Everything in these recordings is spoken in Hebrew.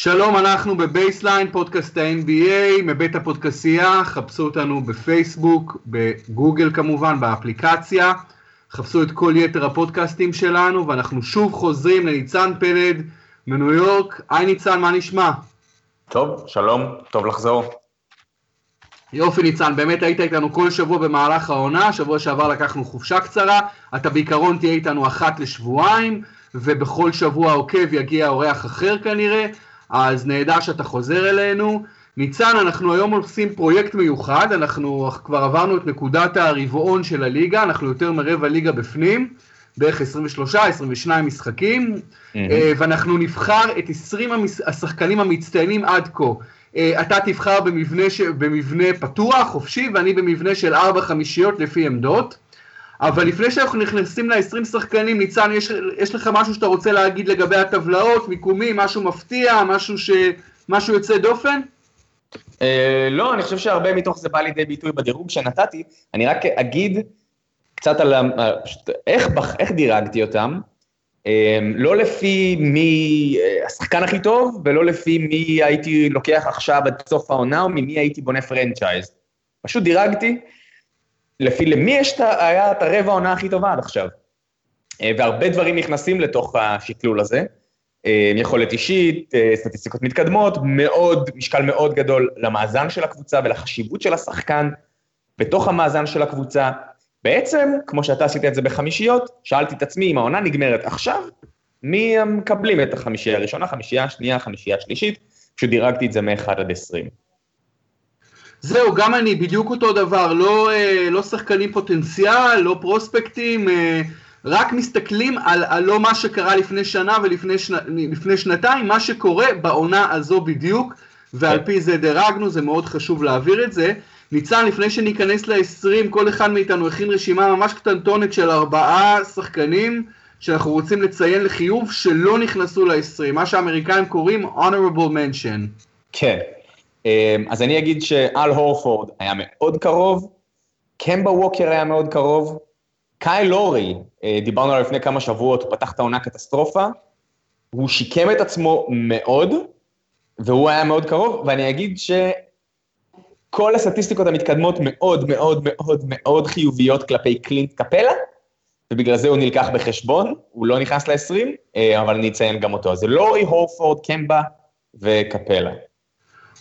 שלום, אנחנו בבייסליין, פודקאסט ה-NBA, מבית הפודקסייה, חפשו אותנו בפייסבוק, בגוגל כמובן, באפליקציה, חפשו את כל יתר הפודקאסטים שלנו, ואנחנו שוב חוזרים לניצן פלד מניו יורק. היי ניצן, מה נשמע? טוב, שלום, טוב לחזור. יופי ניצן, באמת היית איתנו כל שבוע במהלך העונה, שבוע שעבר לקחנו חופשה קצרה, אתה בעיקרון תהיה איתנו אחת לשבועיים, ובכל שבוע עוקב יגיע אורח אחר כנראה, אז נהדר שאתה חוזר אלינו. ניצן, אנחנו היום עושים פרויקט מיוחד, אנחנו כבר עברנו את נקודת הרבעון של הליגה, אנחנו יותר מרבע ליגה בפנים, בערך 23-22 משחקים, mm-hmm. ואנחנו נבחר את 20 השחקנים המצטיינים עד כה. אה, אתה תבחר במבנה, ש... במבנה פתוח, חופשי, ואני במבנה של ארבע חמישיות לפי עמדות. אבל לפני שאנחנו נכנסים ל-20 שחקנים, ניצן, יש, יש לך משהו שאתה רוצה להגיד לגבי הטבלאות, מיקומים, משהו מפתיע, משהו, ש... משהו יוצא דופן? Uh, לא, אני חושב שהרבה מתוך זה בא לידי ביטוי בדירוג שנתתי. אני רק אגיד קצת על פשוט, איך, איך דירגתי אותם. Uh, לא לפי מי השחקן הכי טוב, ולא לפי מי הייתי לוקח עכשיו עד סוף העונה, או ממי הייתי בונה פרנצ'ייז. פשוט דירגתי לפי למי יש את, היה את הרבע העונה הכי טובה עד עכשיו. אה, והרבה דברים נכנסים לתוך השקלול הזה. אה, יכולת אישית, אה, סטטיסטיקות מתקדמות, מאוד, משקל מאוד גדול למאזן של הקבוצה ולחשיבות של השחקן בתוך המאזן של הקבוצה. בעצם, כמו שאתה עשית את זה בחמישיות, שאלתי את עצמי אם העונה נגמרת עכשיו, מי מקבלים את החמישייה הראשונה, חמישייה השנייה, חמישייה השלישית, פשוט דירגתי את זה מ-1 עד 20. זהו, גם אני, בדיוק אותו דבר, לא, אה, לא שחקנים פוטנציאל, לא פרוספקטים, אה, רק מסתכלים על, על לא מה שקרה לפני שנה ולפני שנ, שנתיים, מה שקורה בעונה הזו בדיוק, ועל פי זה דירגנו, זה מאוד חשוב להעביר את זה. ניצן, לפני שניכנס ל-20, כל אחד מאיתנו הכין רשימה ממש קטנטונת של ארבעה שחקנים שאנחנו רוצים לציין לחיוב שלא נכנסו ל-20, מה שהאמריקאים קוראים honorable mention. כן, אז אני אגיד שאל הורפורד היה מאוד קרוב, קמבה ווקר היה מאוד קרוב, קאי לורי, אה, דיברנו עליו לפני כמה שבועות, הוא פתח את העונה קטסטרופה, הוא שיקם את עצמו מאוד, והוא היה מאוד קרוב, ואני אגיד שכל הסטטיסטיקות המתקדמות מאוד מאוד מאוד מאוד חיוביות כלפי קלינט קפלה, ובגלל זה הוא נלקח בחשבון, הוא לא נכנס ל-20, אה, אבל אני אציין גם אותו. אז זה לורי, הורפורד, קמבה וקפלה.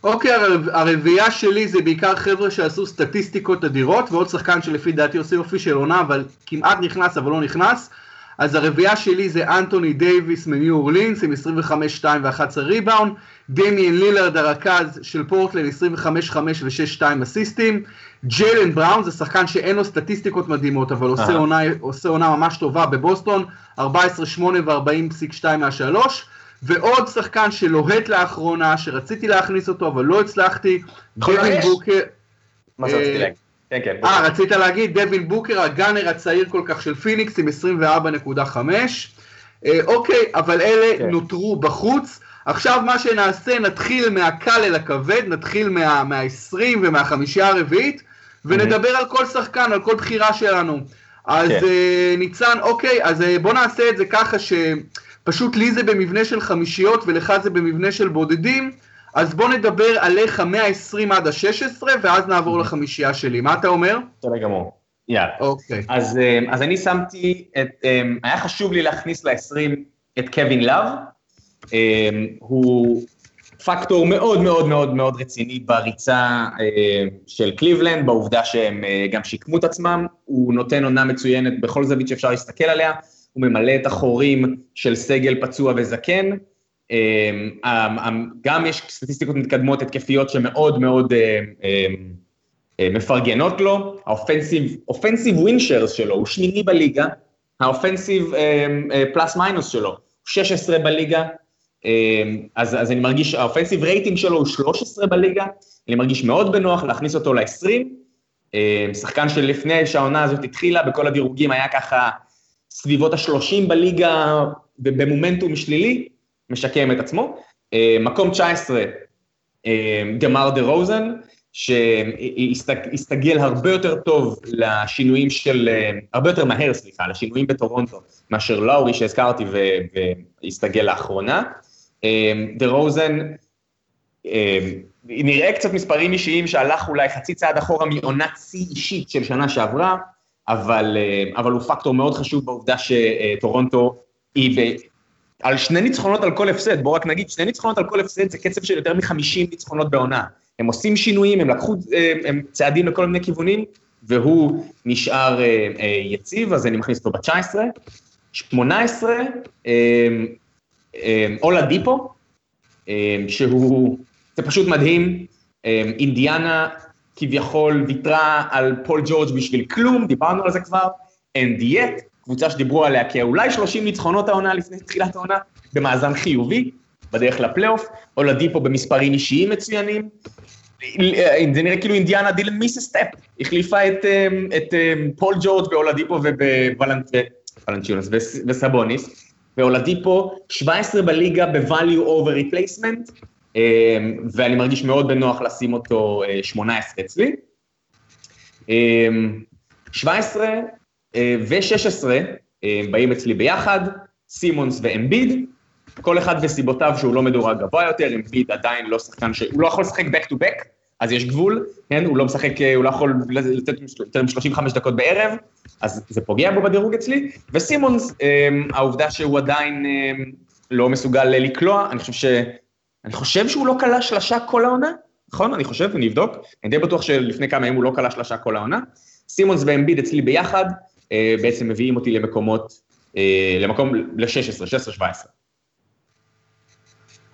אוקיי, הרביעייה שלי זה בעיקר חבר'ה שעשו סטטיסטיקות אדירות, ועוד שחקן שלפי דעתי עושה יופי של עונה, אבל כמעט נכנס אבל לא נכנס. אז הרביעייה שלי זה אנטוני דייוויס מניו אורלינס עם 25, 2 ו-11 ריבאונד, דמיאן לילרד הרכז של פורטלנד 25, 5 ו-6, 2 אסיסטים, ג'יילן בראון זה שחקן שאין לו סטטיסטיקות מדהימות, אבל עושה עונה, עושה עונה ממש טובה בבוסטון, 14, 8 ו-40.2 מהשלוש. ועוד שחקן שלוהט לאחרונה, שרציתי להכניס אותו, אבל לא הצלחתי, דווין בוקר. מה זה רציתי אה, להגיד? כן, כן. אה, רצית להגיד, דווין בוקר, הגאנר הצעיר כל כך של פיניקס עם 24.5. אה, אוקיי, אבל אלה כן. נותרו בחוץ. עכשיו מה שנעשה, נתחיל מהקל אל הכבד, נתחיל מה-20 ומהחמישייה הרביעית, ונדבר על כל שחקן, על כל בחירה שלנו. אז כן. אה, ניצן, אוקיי, אז בוא נעשה את זה ככה ש... פשוט לי זה במבנה של חמישיות ולך זה במבנה של בודדים, אז בוא נדבר עליך מה-20 עד ה-16 ואז נעבור לחמישייה שלי, מה אתה אומר? בסדר גמור. יאללה. אוקיי. אז, אה, אז אני שמתי את, אה, היה חשוב לי להכניס ל-20 את קווין לאב, אה, הוא פקטור מאוד מאוד מאוד מאוד רציני בריצה של קליבלנד, בעובדה שהם גם שיקמו את עצמם, הוא נותן עונה מצוינת בכל זווית שאפשר להסתכל עליה, הוא ממלא את החורים של סגל פצוע וזקן. אמ, אמ, גם יש סטטיסטיקות מתקדמות התקפיות שמאוד מאוד אמ, מפרגנות לו, ה offensive, offensive win shares שלו הוא שמיני בליגה, ה offensive plus minus שלו הוא 16 בליגה, אז, אז אני מרגיש, האופנסיב רייטינג שלו הוא 13 בליגה, אני מרגיש מאוד בנוח להכניס אותו ל-20, שחקן שלפני שהעונה הזאת התחילה, בכל הדירוגים היה ככה סביבות ה-30 בליגה במומנטום שלילי, משקם את עצמו. אה, מקום 19, גמר אה, דה רוזן, שהסתגל הרבה יותר טוב לשינויים של, אה, הרבה יותר מהר, סליחה, לשינויים בטורונטו, מאשר לאורי שהזכרתי והסתגל לאחרונה. דה רוזן, נראה קצת מספרים אישיים שהלך אולי חצי צעד אחורה מעונת שיא אישית של שנה שעברה, אבל, אבל הוא פקטור מאוד חשוב בעובדה שטורונטו היא ב... על שני ניצחונות על כל הפסד, בואו רק נגיד, שני ניצחונות על כל הפסד זה קצב של יותר מחמישים ניצחונות בעונה. הם עושים שינויים, הם לקחו הם צעדים לכל מיני כיוונים, והוא נשאר אה, אה, יציב, אז אני מכניס אותו ב-19. 18, אה, אה, אולה דיפו, אה, שהוא, זה פשוט מדהים, אה, אינדיאנה כביכול ויתרה על פול ג'ורג' בשביל כלום, דיברנו על זה כבר, אין דיאט, קבוצה שדיברו עליה כאולי 30 ניצחונות העונה לפני תחילת העונה, במאזן חיובי, בדרך לפלייאוף, אולדיפו במספרים אישיים מצוינים, זה נראה כאילו אינדיאנה didn't miss a step, החליפה את, אמ, את אמ, פול ג'ורג' באולדיפו ובוולנצ'יונס וסבוניס, ואולדיפו 17 בליגה ב-value over replacement, ואני מרגיש מאוד בנוח לשים אותו 18 אה, אצלי. 17 ו-16 באים אצלי ביחד, סימונס ואמביד, כל אחד וסיבותיו שהוא לא מדורג גבוה יותר, אמביד עדיין לא שחקן ש... הוא לא יכול לשחק back to back, אז יש גבול, כן? הוא לא משחק, הוא לא יכול לתת יותר מ-35 דקות בערב, אז זה פוגע בו בדירוג אצלי, וסימונס, אמ, העובדה שהוא עדיין אמ, לא מסוגל לקלוע, אני חושב ש... אני חושב שהוא לא כלה שלשה כל העונה, נכון? אני חושב, אני אבדוק, אני די בטוח שלפני כמה ימים הוא לא כלה שלשה כל העונה. סימונס ואמביד אצלי ביחד, אה, בעצם מביאים אותי למקומות, אה, למקום ל-16, 16-17.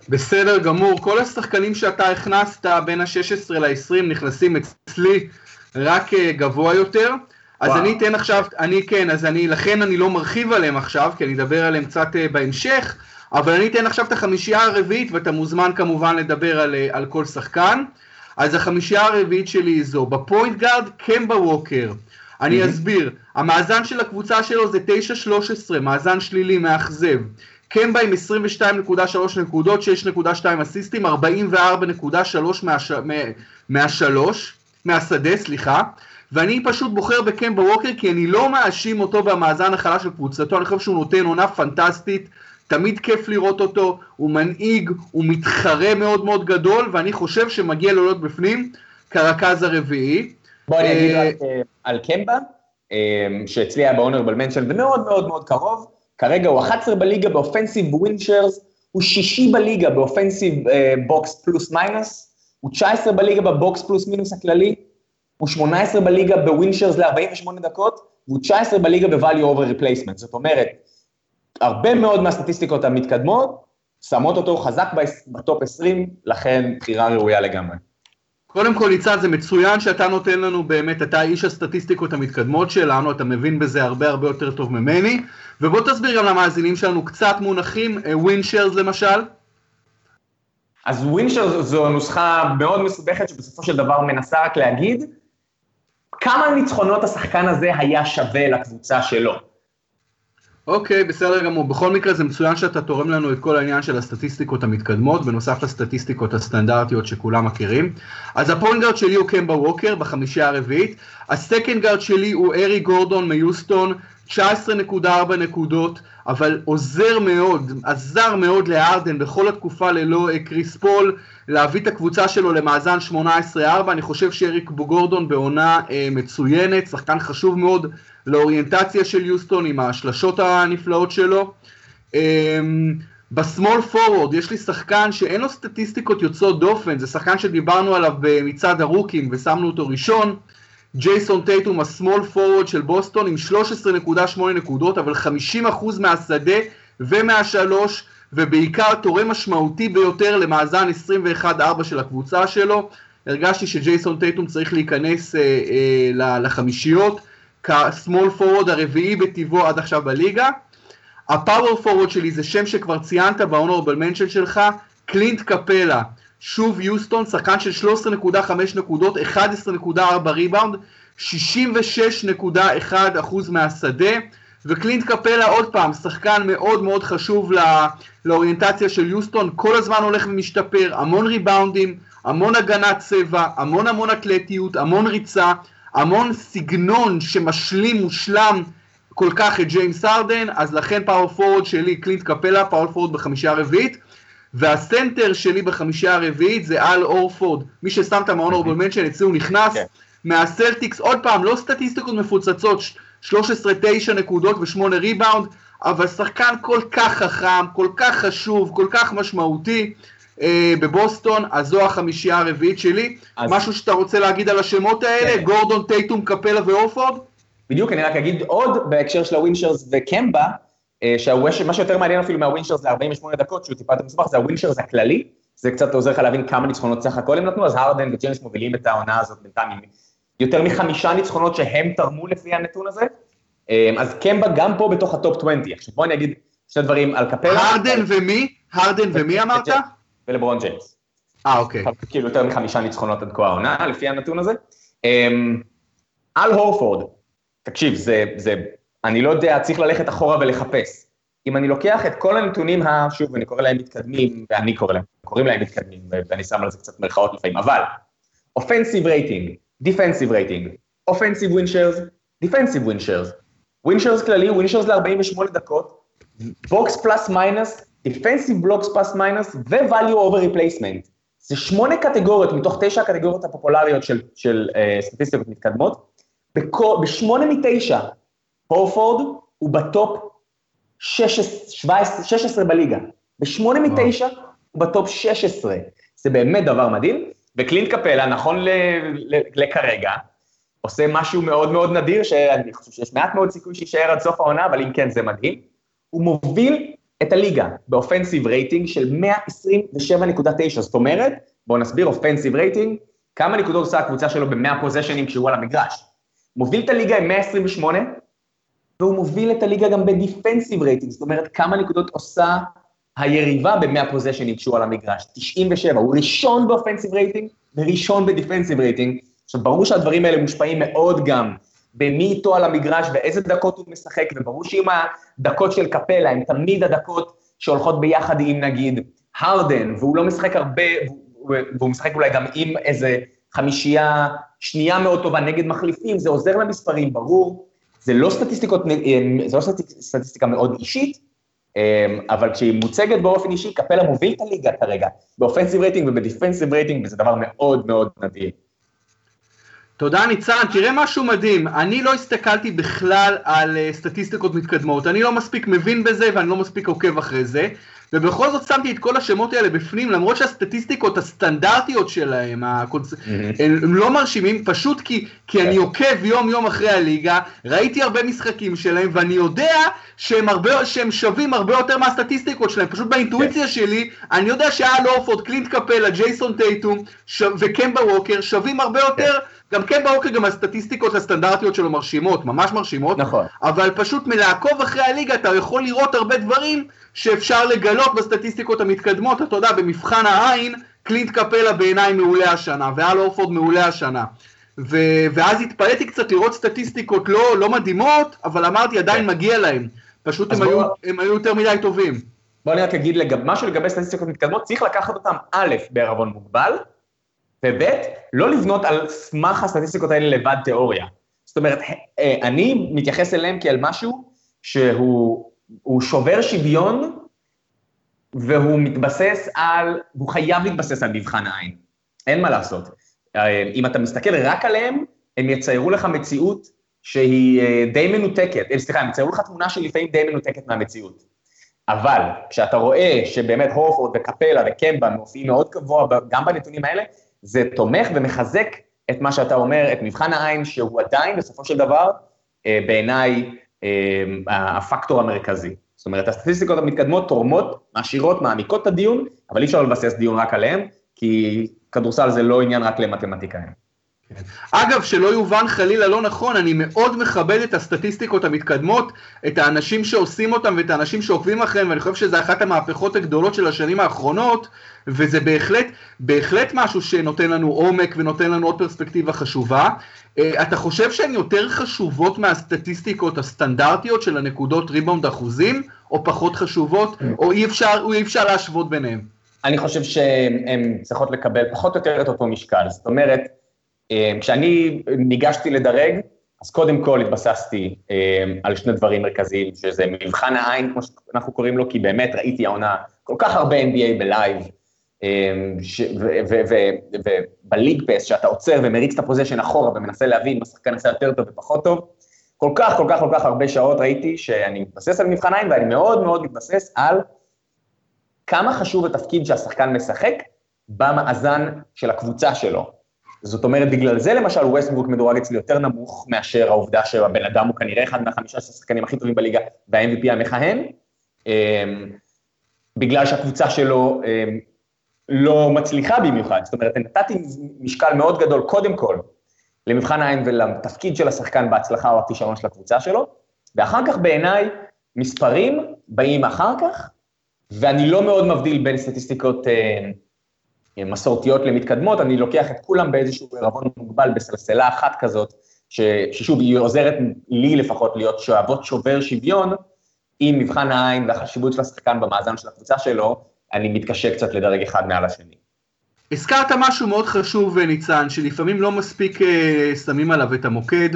בסדר גמור, כל השחקנים שאתה הכנסת בין ה-16 ל-20 נכנסים אצלי רק אה, גבוה יותר. אז וואו. אני אתן עכשיו, אני כן, אז אני, לכן אני לא מרחיב עליהם עכשיו, כי אני אדבר עליהם קצת uh, בהמשך, אבל אני אתן עכשיו את החמישייה הרביעית, ואתה מוזמן כמובן לדבר על, uh, על כל שחקן. אז החמישייה הרביעית שלי זו, בפוינט גארד, קמבה ווקר. אני. אסביר, המאזן של הקבוצה שלו זה 9-13, מאזן שלילי, מאכזב. קמבה עם 22.3 נקודות, 6.2 אסיסטים, 44.3 מהש... מהשלוש, מהשדה, סליחה. ואני פשוט בוחר בקמבה ווקר כי אני לא מאשים אותו במאזן החלש של קבוצתו, אני חושב שהוא נותן עונה פנטסטית, תמיד כיף לראות אותו, הוא מנהיג, הוא מתחרה מאוד מאוד גדול, ואני חושב שמגיע לו להיות בפנים כרכז הרביעי. בוא אני אגיד אה, רק אה, על קמבה, אה, שאצלי היה ב-honorable mention ומאוד מאוד מאוד קרוב, כרגע הוא 11 בליגה ב offensive win shares, הוא שישי בליגה ב offensive box plus minus, הוא 19 בליגה ב box plus minus הכללי, הוא 18 בליגה ב win shares ל-48 דקות, והוא 19 בליגה ב-value over replacement. זאת אומרת, הרבה מאוד מהסטטיסטיקות המתקדמות שמות אותו חזק ב top 20, לכן בחירה ראויה לגמרי. קודם כל, ניצן, זה מצוין שאתה נותן לנו באמת, אתה איש הסטטיסטיקות המתקדמות שלנו, אתה מבין בזה הרבה הרבה יותר טוב ממני, ובוא תסביר גם למאזינים שלנו קצת מונחים, ווינשרס אה, למשל. אז ווינשרס זו נוסחה מאוד מסובכת שבסופו של דבר מנסה רק להגיד כמה ניצחונות השחקן הזה היה שווה לקבוצה שלו. אוקיי, בסדר גמור. בכל מקרה זה מצוין שאתה תורם לנו את כל העניין של הסטטיסטיקות המתקדמות, בנוסף לסטטיסטיקות הסטנדרטיות שכולם מכירים. אז ה point guard שלי הוא קמבה ווקר בחמישייה הרביעית, ה second guard שלי הוא אריק גורדון מיוסטון, 19.4 נקודות, אבל עוזר מאוד, עזר מאוד לארדן בכל התקופה ללא אה, קריס פול, להביא את הקבוצה שלו למאזן 18-4, אני חושב שאריק גורדון בעונה אה, מצוינת, שחקן חשוב מאוד לאוריינטציה של יוסטון עם השלשות הנפלאות שלו. אה, ב small forward יש לי שחקן שאין לו סטטיסטיקות יוצאות דופן, זה שחקן שדיברנו עליו מצד הרוקים ושמנו אותו ראשון, ג'ייסון טייטום השמאל פורוורד של בוסטון עם 13.8 נקודות, אבל 50% מהשדה ומהשלוש, ובעיקר תורם משמעותי ביותר למאזן 21-4 של הקבוצה שלו. הרגשתי שג'ייסון טייטום צריך להיכנס אה, אה, לחמישיות, כשמאל פורוורד הרביעי בטבעו עד עכשיו בליגה. הפאוור פורוורד שלי זה שם שכבר ציינת בהונורבל מנשן שלך, קלינט קפלה. שוב יוסטון, שחקן של 13.5 נקודות, 11.4 ריבאונד, 66.1 אחוז מהשדה, וקלינט קפלה עוד פעם, שחקן מאוד מאוד חשוב לא, לאוריינטציה של יוסטון, כל הזמן הולך ומשתפר, המון ריבאונדים, המון הגנת צבע, המון המון אתלטיות, המון ריצה, המון סגנון שמשלים מושלם כל כך את ג'יימס ארדן, אז לכן power forward שלי, קלינט קפלה, power forward בחמישייה רביעית. והסנטר שלי בחמישייה הרביעית זה אל אורפורד, מי ששמת ב honorable mention אצלי הוא נכנס, כן. מהסלטיקס, עוד פעם, לא סטטיסטיקות מפוצצות, 13-9 נקודות ו-8 ריבאונד, אבל שחקן כל כך חכם, כל כך חשוב, כל כך משמעותי אה, בבוסטון, אז זו החמישייה הרביעית שלי. אז... משהו שאתה רוצה להגיד על השמות האלה? כן. גורדון, טייטום, קפלה ואורפורד? בדיוק, אני רק אגיד עוד בהקשר של ה win shares וקמבה, אה, שמה שיותר מעניין אפילו מה win shares ל-48 דקות, שהוא טיפה יותר מסובך, זה ה win shares הכללי, זה קצת עוזר לך להבין כמה ניצחונות סך הכל הם נתנו, אז הרדן וג'יימס מובילים את העונה הזאת בינתיים עם יותר מחמישה ניצחונות שהם תרמו לפי הנתון הזה, אה, אז קמבה גם פה בתוך ה top 20. עכשיו בוא אני אגיד שני דברים על קפלה. הרדן ומי? הרדן ומי אמרת? ולברון ג'יימס. אה, אוקיי. כאילו יותר מחמישה ניצחונות עד כה העונה, לפי הנתון הזה. על הורפורד, תקשיב, זה, זה, אני לא יודע, צריך ללכת אחורה ולחפש. אם אני לוקח את כל הנתונים, שוב, אני קורא להם מתקדמים, ואני קורא להם, קוראים להם מתקדמים, ואני שם על זה קצת מרכאות לפעמים, אבל, offensive rating, defensive rating, offensive win shares, defensive win shares, win shares כללי, win shares ל-48 דקות, box plus minus, defensive box plus minus, ו-value over replacement. זה שמונה קטגוריות מתוך תשע הקטגוריות הפופולריות של, של uh, סטטיסטיקות מתקדמות, בשמונה מתשע, הורפורד הוא ב top 16, 16 בליגה. בשמונה מתשע הוא ב top 16. זה באמת דבר מדהים. וקלינט קפלה, נכון לכרגע, עושה משהו מאוד מאוד נדיר, שאני חושב שיש מעט מאוד סיכוי שיישאר עד סוף העונה, אבל אם כן, זה מדהים. הוא מוביל את הליגה ב offensive rating של 127.9, זאת אומרת, בואו נסביר offensive rating, כמה נקודות עושה הקבוצה שלו ב-100 possession ים כשהוא על המגרש. מוביל את הליגה עם 128, והוא מוביל את הליגה גם ב defensive rating, זאת אומרת, כמה נקודות עושה היריבה ב-100 possession ים כשהוא על המגרש, 97, הוא ראשון ב offensive rating וראשון ב defensive rating. עכשיו, ברור שהדברים האלה מושפעים מאוד גם במי איתו על המגרש ואיזה דקות הוא משחק, וברור שאם הדקות של קפלה הן תמיד הדקות שהולכות ביחד עם נגיד הרדן, והוא לא משחק הרבה, והוא משחק אולי גם עם איזה חמישייה שנייה מאוד טובה נגד מחליפים, זה עוזר למספרים, ברור. זה לא סטטיסטיקות, זה לא סטטיסטיקה מאוד אישית, אמ, אבל כשהיא מוצגת באופן אישי, קפלה מוביל את הליגה כרגע, ב offensive rating וב defensive rating, וזה דבר מאוד מאוד נדיר. תודה ניצן, תראה משהו מדהים, אני לא הסתכלתי בכלל על אה, סטטיסטיקות מתקדמות, אני לא מספיק מבין בזה ואני לא מספיק עוקב אחרי זה, ובכל זאת שמתי את כל השמות האלה בפנים, למרות שהסטטיסטיקות הסטנדרטיות שלהם, הקונצ... mm-hmm. הם, הם לא מרשימים, פשוט כי, כי אני עוקב יום יום אחרי הליגה, ראיתי הרבה משחקים שלהם, ואני יודע שהם, הרבה, שהם שווים הרבה יותר מהסטטיסטיקות שלהם, פשוט באינטואיציה שלי, אני יודע שאל אורפורד, קלינט קפלה, ג'ייסון טייטום ש... וקמבה ווקר שווים הרבה יותר גם כן באוקר גם הסטטיסטיקות הסטנדרטיות שלו מרשימות, ממש מרשימות, נכון. אבל פשוט מלעקוב אחרי הליגה אתה יכול לראות הרבה דברים שאפשר לגלות בסטטיסטיקות המתקדמות, אתה יודע, במבחן העין, קלינט קפלה בעיניי מעולה השנה, ואל אורפורד מעולה השנה. ו- ואז התפלאתי קצת לראות סטטיסטיקות לא, לא מדהימות, אבל אמרתי עדיין כן. מגיע להם, פשוט הם, בוא... היו, הם היו יותר מדי טובים. בוא אני רק אגיד לגב, משהו לגבי סטטיסטיקות מתקדמות, צריך לקחת אותם א', בערבון מוגבל, וב', לא לבנות על סמך הסטטיסטיקות האלה לבד תיאוריה. זאת אומרת, אה, אני מתייחס אליהם כאל משהו שהוא שובר שוויון, והוא מתבסס על, הוא חייב להתבסס על מבחן העין. אין מה לעשות. אה, אם אתה מסתכל רק עליהם, הם יציירו לך מציאות שהיא אה, די מנותקת, סליחה, הם יציירו לך תמונה שלפעמים די מנותקת מהמציאות. אבל כשאתה רואה שבאמת הורפורד וקפלה וקמבה מופיעים מאוד גבוה גם בנתונים האלה, זה תומך ומחזק את מה שאתה אומר, את מבחן העין, שהוא עדיין בסופו של דבר, אה, בעיניי, אה, הפקטור המרכזי. זאת אומרת, הסטטיסטיקות המתקדמות תורמות, מעשירות, מעמיקות את הדיון, אבל אי אפשר לבסס דיון רק עליהן, כי כדורסל זה לא עניין רק למתמטיקאים. אגב, שלא יובן חלילה לא נכון, אני מאוד מכבד את הסטטיסטיקות המתקדמות, את האנשים שעושים אותם ואת האנשים שעוקבים אחריהם, ואני חושב שזה אחת המהפכות הגדולות של השנים האחרונות, וזה בהחלט, בהחלט משהו שנותן לנו עומק ונותן לנו עוד פרספקטיבה חשובה. אה, אתה חושב שהן יותר חשובות מהסטטיסטיקות הסטנדרטיות של הנקודות ריבאונד אחוזים, או פחות חשובות, או אי אפשר, או אי אפשר להשוות ביניהם? אני חושב שהן צריכות לקבל פחות או יותר את אותו משקל, זאת אומרת, אה, כשאני ניגשתי לדרג, אז קודם כל התבססתי אה, על שני דברים מרכזיים, שזה מבחן העין, כמו שאנחנו קוראים לו, כי באמת ראיתי העונה כל כך הרבה NBA ב live, וב League Pass, שאתה עוצר ומריץ את ה possession אחורה ומנסה להבין מה שחקן עשה יותר טוב ופחות טוב, כל כך, כל כך, כל כך הרבה שעות ראיתי שאני מתבסס על מבחן עין, ואני מאוד מאוד מתבסס על כמה חשוב התפקיד שהשחקן משחק במאזן של הקבוצה שלו. זאת אומרת, בגלל זה למשל ווסטברוק מדורג אצלי יותר נמוך מאשר העובדה שהבן אדם הוא כנראה אחד מהחמישה השחקנים הכי טובים בליגה וה-MVP המכהן, אמ, בגלל שהקבוצה שלו אמ, לא מצליחה במיוחד. זאת אומרת, נתתי משקל מאוד גדול קודם כל למבחן העין ולתפקיד של השחקן בהצלחה או הכישרון של הקבוצה שלו, ואחר כך בעיניי מספרים באים אחר כך, ואני לא מאוד מבדיל בין סטטיסטיקות אה, אה, מסורתיות למתקדמות, אני לוקח את כולם באיזשהו ערבון מוגבל בסלסלה אחת כזאת, ש, ששוב, היא עוזרת לי לפחות להיות שואבות שובר שוויון, עם מבחן העין והחשיבות של השחקן במאזן של הקבוצה שלו, אני מתקשה קצת לדרג אחד מעל השני. הזכרת משהו מאוד חשוב, ניצן, שלפעמים לא מספיק uh, שמים עליו את המוקד,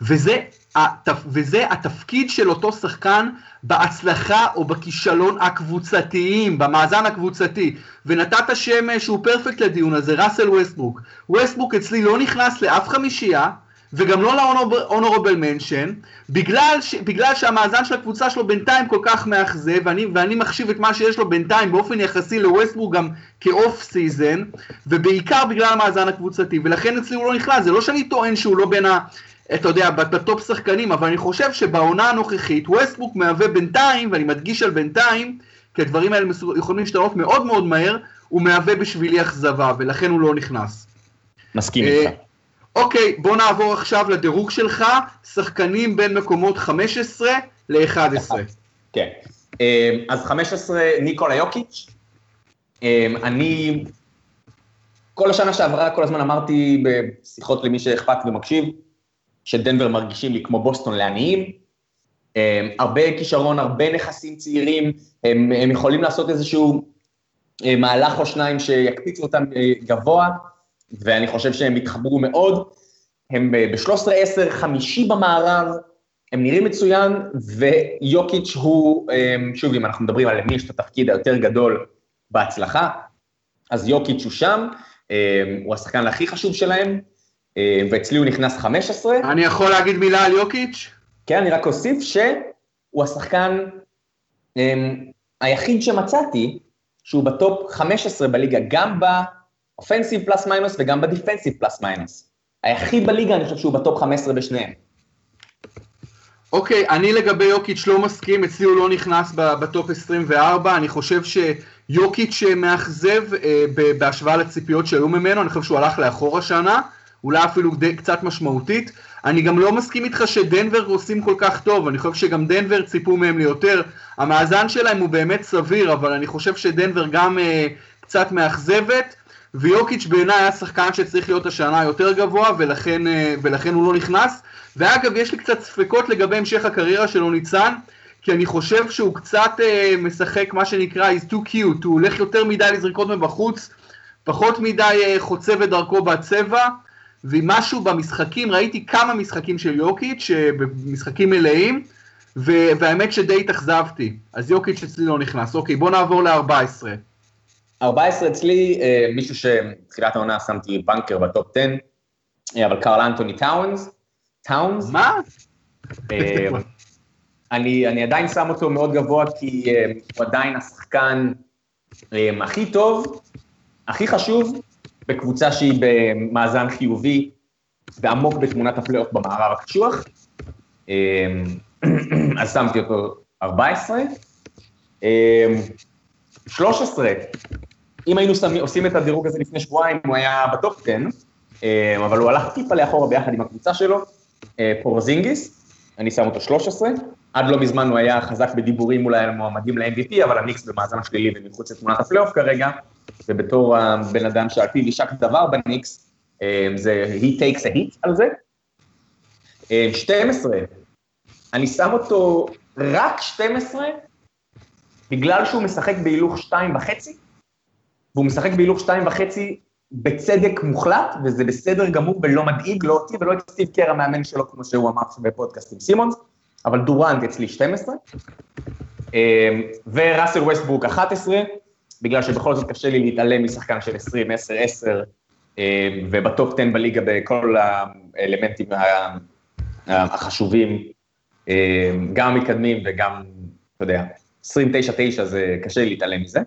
וזה, התפ... וזה התפקיד של אותו שחקן בהצלחה או בכישלון הקבוצתיים, במאזן הקבוצתי. ונתת שם אה, שהוא פרפקט לדיון הזה, ראסל ווסטבוק. ווסטברוק אצלי לא נכנס לאף חמישייה, וגם לא ל-honorable mention, בגלל, ש, בגלל שהמאזן של הקבוצה שלו בינתיים כל כך מאכזב, ואני, ואני מחשיב את מה שיש לו בינתיים באופן יחסי לווסטברוק גם כ off season, ובעיקר בגלל המאזן הקבוצתי, ולכן אצלי הוא לא נכנס, זה לא שאני טוען שהוא לא בין ה... אתה יודע, ב top שחקנים, אבל אני חושב שבעונה הנוכחית, ווסטברוק מהווה בינתיים, ואני מדגיש על בינתיים, כי הדברים האלה יכולים להשתנות מאוד מאוד מהר, הוא מהווה בשבילי אכזבה, ולכן הוא לא נכנס. מסכים איתך. אוקיי, בוא נעבור עכשיו לדירוג שלך, שחקנים בין מקומות 15 ל-11. כן, אמ, אז 15 ניקולה יוקיץ', אמ, אני כל השנה שעברה כל הזמן אמרתי בשיחות למי שאכפת ומקשיב, שדנבר מרגישים לי כמו בוסטון לעניים, אמ, הרבה כישרון, הרבה נכסים צעירים, הם, הם יכולים לעשות איזשהו אה, מהלך או שניים שיקפיצו אותם אה, גבוה, ואני חושב שהם התחברו מאוד. הם אה, ב-13-10, חמישי במערב, הם נראים מצוין, ויוקיץ' הוא, אה, שוב, אם אנחנו מדברים על מי יש את התפקיד היותר גדול בהצלחה, אז יוקיץ' הוא שם, אה, הוא השחקן הכי חשוב שלהם, ואצלי הוא נכנס 15. אני יכול להגיד מילה על יוקיץ'? כן, אני רק אוסיף שהוא השחקן היחיד שמצאתי, שהוא ב top 15 בליגה, גם ב... offensive plus minus וגם ב defensive plus minus. היחיד בליגה, אני חושב שהוא ב top 15 בשניהם. אוקיי, okay, אני לגבי יוקיץ' לא מסכים, אצלי הוא לא נכנס ב top 24, אני חושב שיוקיץ' מאכזב אה, בהשוואה לציפיות שהיו ממנו, אני חושב שהוא הלך לאחור השנה, אולי אפילו די, קצת משמעותית. אני גם לא מסכים איתך שדנבר עושים כל כך טוב, אני חושב שגם דנבר ציפו מהם ליותר. המאזן שלהם הוא באמת סביר, אבל אני חושב שדנבר גם אה, קצת מאכזבת. ויוקיץ' בעיניי היה שחקן שצריך להיות השנה יותר גבוה, ולכן, אה, ולכן הוא לא נכנס. ואגב, יש לי קצת ספקות לגבי המשך הקריירה שלו ניצן, כי אני חושב שהוא קצת אה, משחק מה שנקרא is too cute, הוא הולך יותר מדי לזריקות מבחוץ, פחות מדי אה, חוצב את דרכו בצבע, ומשהו במשחקים, ראיתי כמה משחקים של יוקיץ', אה, משחקים מלאים, והאמת שדי התאכזבתי, אז יוקיץ' אצלי לא נכנס. אוקיי, בוא נעבור ל-14. 14 אצלי, אה, מישהו שבתחילת העונה שמתי בנקר ב top 10, אה, אבל קארל אנטוני טאונס. טאונס? מה? אה, אני, אני עדיין שם אותו מאוד גבוה, כי הוא עדיין השחקן הכי טוב, הכי חשוב, בקבוצה שהיא במאזן חיובי ועמוק בתמונת הפלייאוף במערב הקשוח. אז שמתי אותו 14. 13, אם היינו שמים, עושים את הדירוג הזה לפני שבועיים, הוא היה ב top 10, אה, אבל הוא הלך טיפה לאחורה ביחד עם הקבוצה שלו, אה, פורזינגיס, אני שם אותו 13, עד לא מזמן הוא היה חזק בדיבורים אולי על מועמדים ל-MVP, אבל הניקס במאזן השלילי ומחוץ לתמונת הפלייאוף כרגע, ובתור הבן אדם שעל פיו יישק דבר בניקס, אה, זה he takes a hit על זה. 12, אני שם אותו רק 12, בגלל שהוא משחק בהילוך שתיים וחצי, והוא משחק בהילוך שתיים וחצי בצדק מוחלט, וזה בסדר גמור ולא מדאיג, לא אותי ולא את סטיב קר המאמן שלו, כמו שהוא אמר בפודקאסט עם סימונס, אבל דורנט אצלי 12. אמ, וראסל ווסטברוק 11, בגלל שבכל זאת קשה לי להתעלם משחקן של 20, 10, 10, וב top 10 בליגה בכל האלמנטים החשובים, אמ, גם המתקדמים וגם, אתה יודע, 29-9 זה קשה להתעלם מזה.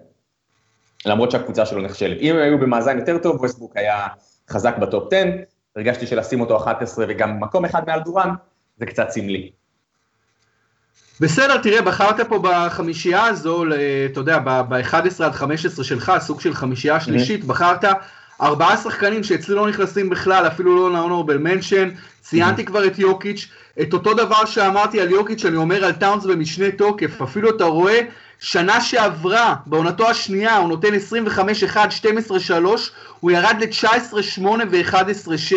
למרות שהקבוצה שלו נכשלת. אם הם היו במאזן יותר טוב, ווסטברוק היה חזק ב top 10, הרגשתי שלשים אותו 11 וגם מקום אחד מעל דורן, זה קצת סמלי. בסדר, תראה, בחרת פה בחמישייה הזו, אתה יודע, ב-11 עד 15 שלך, סוג של חמישייה שלישית, בחרת ארבעה שחקנים שאצלי לא נכנסים בכלל, אפילו לא נאונורבל מנשן, ציינתי כבר את יוקיץ', את אותו דבר שאמרתי על יוקיץ', אני אומר על טאונס במשנה תוקף, אפילו אתה רואה שנה שעברה, בעונתו השנייה, הוא נותן 25-1, 12-3, הוא ירד ל-19-8 ו-11-6.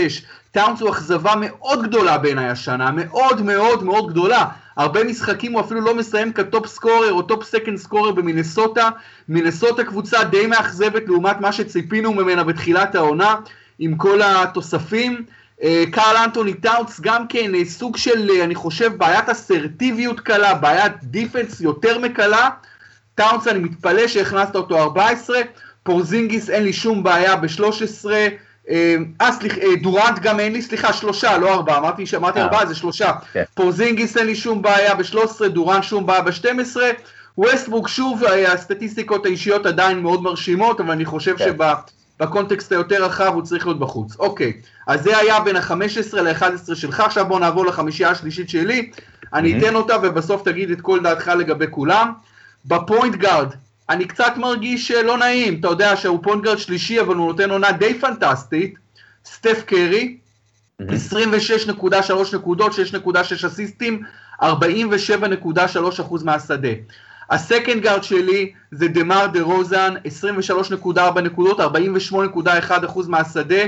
טאונס הוא אכזבה מאוד גדולה בעיניי השנה, מאוד מאוד מאוד גדולה. הרבה משחקים הוא אפילו לא מסיים כ top scorer או top second scorer במינסוטה. מינסוטה קבוצה די מאכזבת לעומת מה שציפינו ממנה בתחילת העונה, עם כל התוספים. אה, קארל אנטוני טאונס גם כן אה, סוג של, אה, אני חושב, בעיית אסרטיביות קלה, בעיית defense יותר מקלה. טאונס, אני מתפלא שהכנסת אותו 14, פורזינגיס אין לי שום בעיה ב-13, אה, סליחה, דורנט גם אין לי, סליחה, שלושה, לא ארבעה, אמרתי שאמרתי ארבעה, זה שלושה. כן. פורזינגיס אין לי שום בעיה ב-13, דורנט שום בעיה ב-12, ווסטברוק שוב, הסטטיסטיקות האישיות עדיין מאוד מרשימות, אבל אני חושב כן. שבקונטקסט היותר רחב הוא צריך להיות בחוץ. אוקיי, אז זה היה בין ה-15 ל-11 שלך, עכשיו בוא נעבור לחמישייה השלישית שלי, אני אתן אותה ובסוף תגיד את כל דעתך לגבי כולם. ב point guard, אני קצת מרגיש לא נעים, אתה יודע שהוא point guard שלישי, אבל הוא נותן עונה די פנטסטית, סטף קרי, 26.3 נקודות, 6.6 אסיסטים, 47.3 אחוז מהשדה. ה second guard שלי זה דמאר דרוזן, 23.4 נקודות, 48.1 אחוז מהשדה.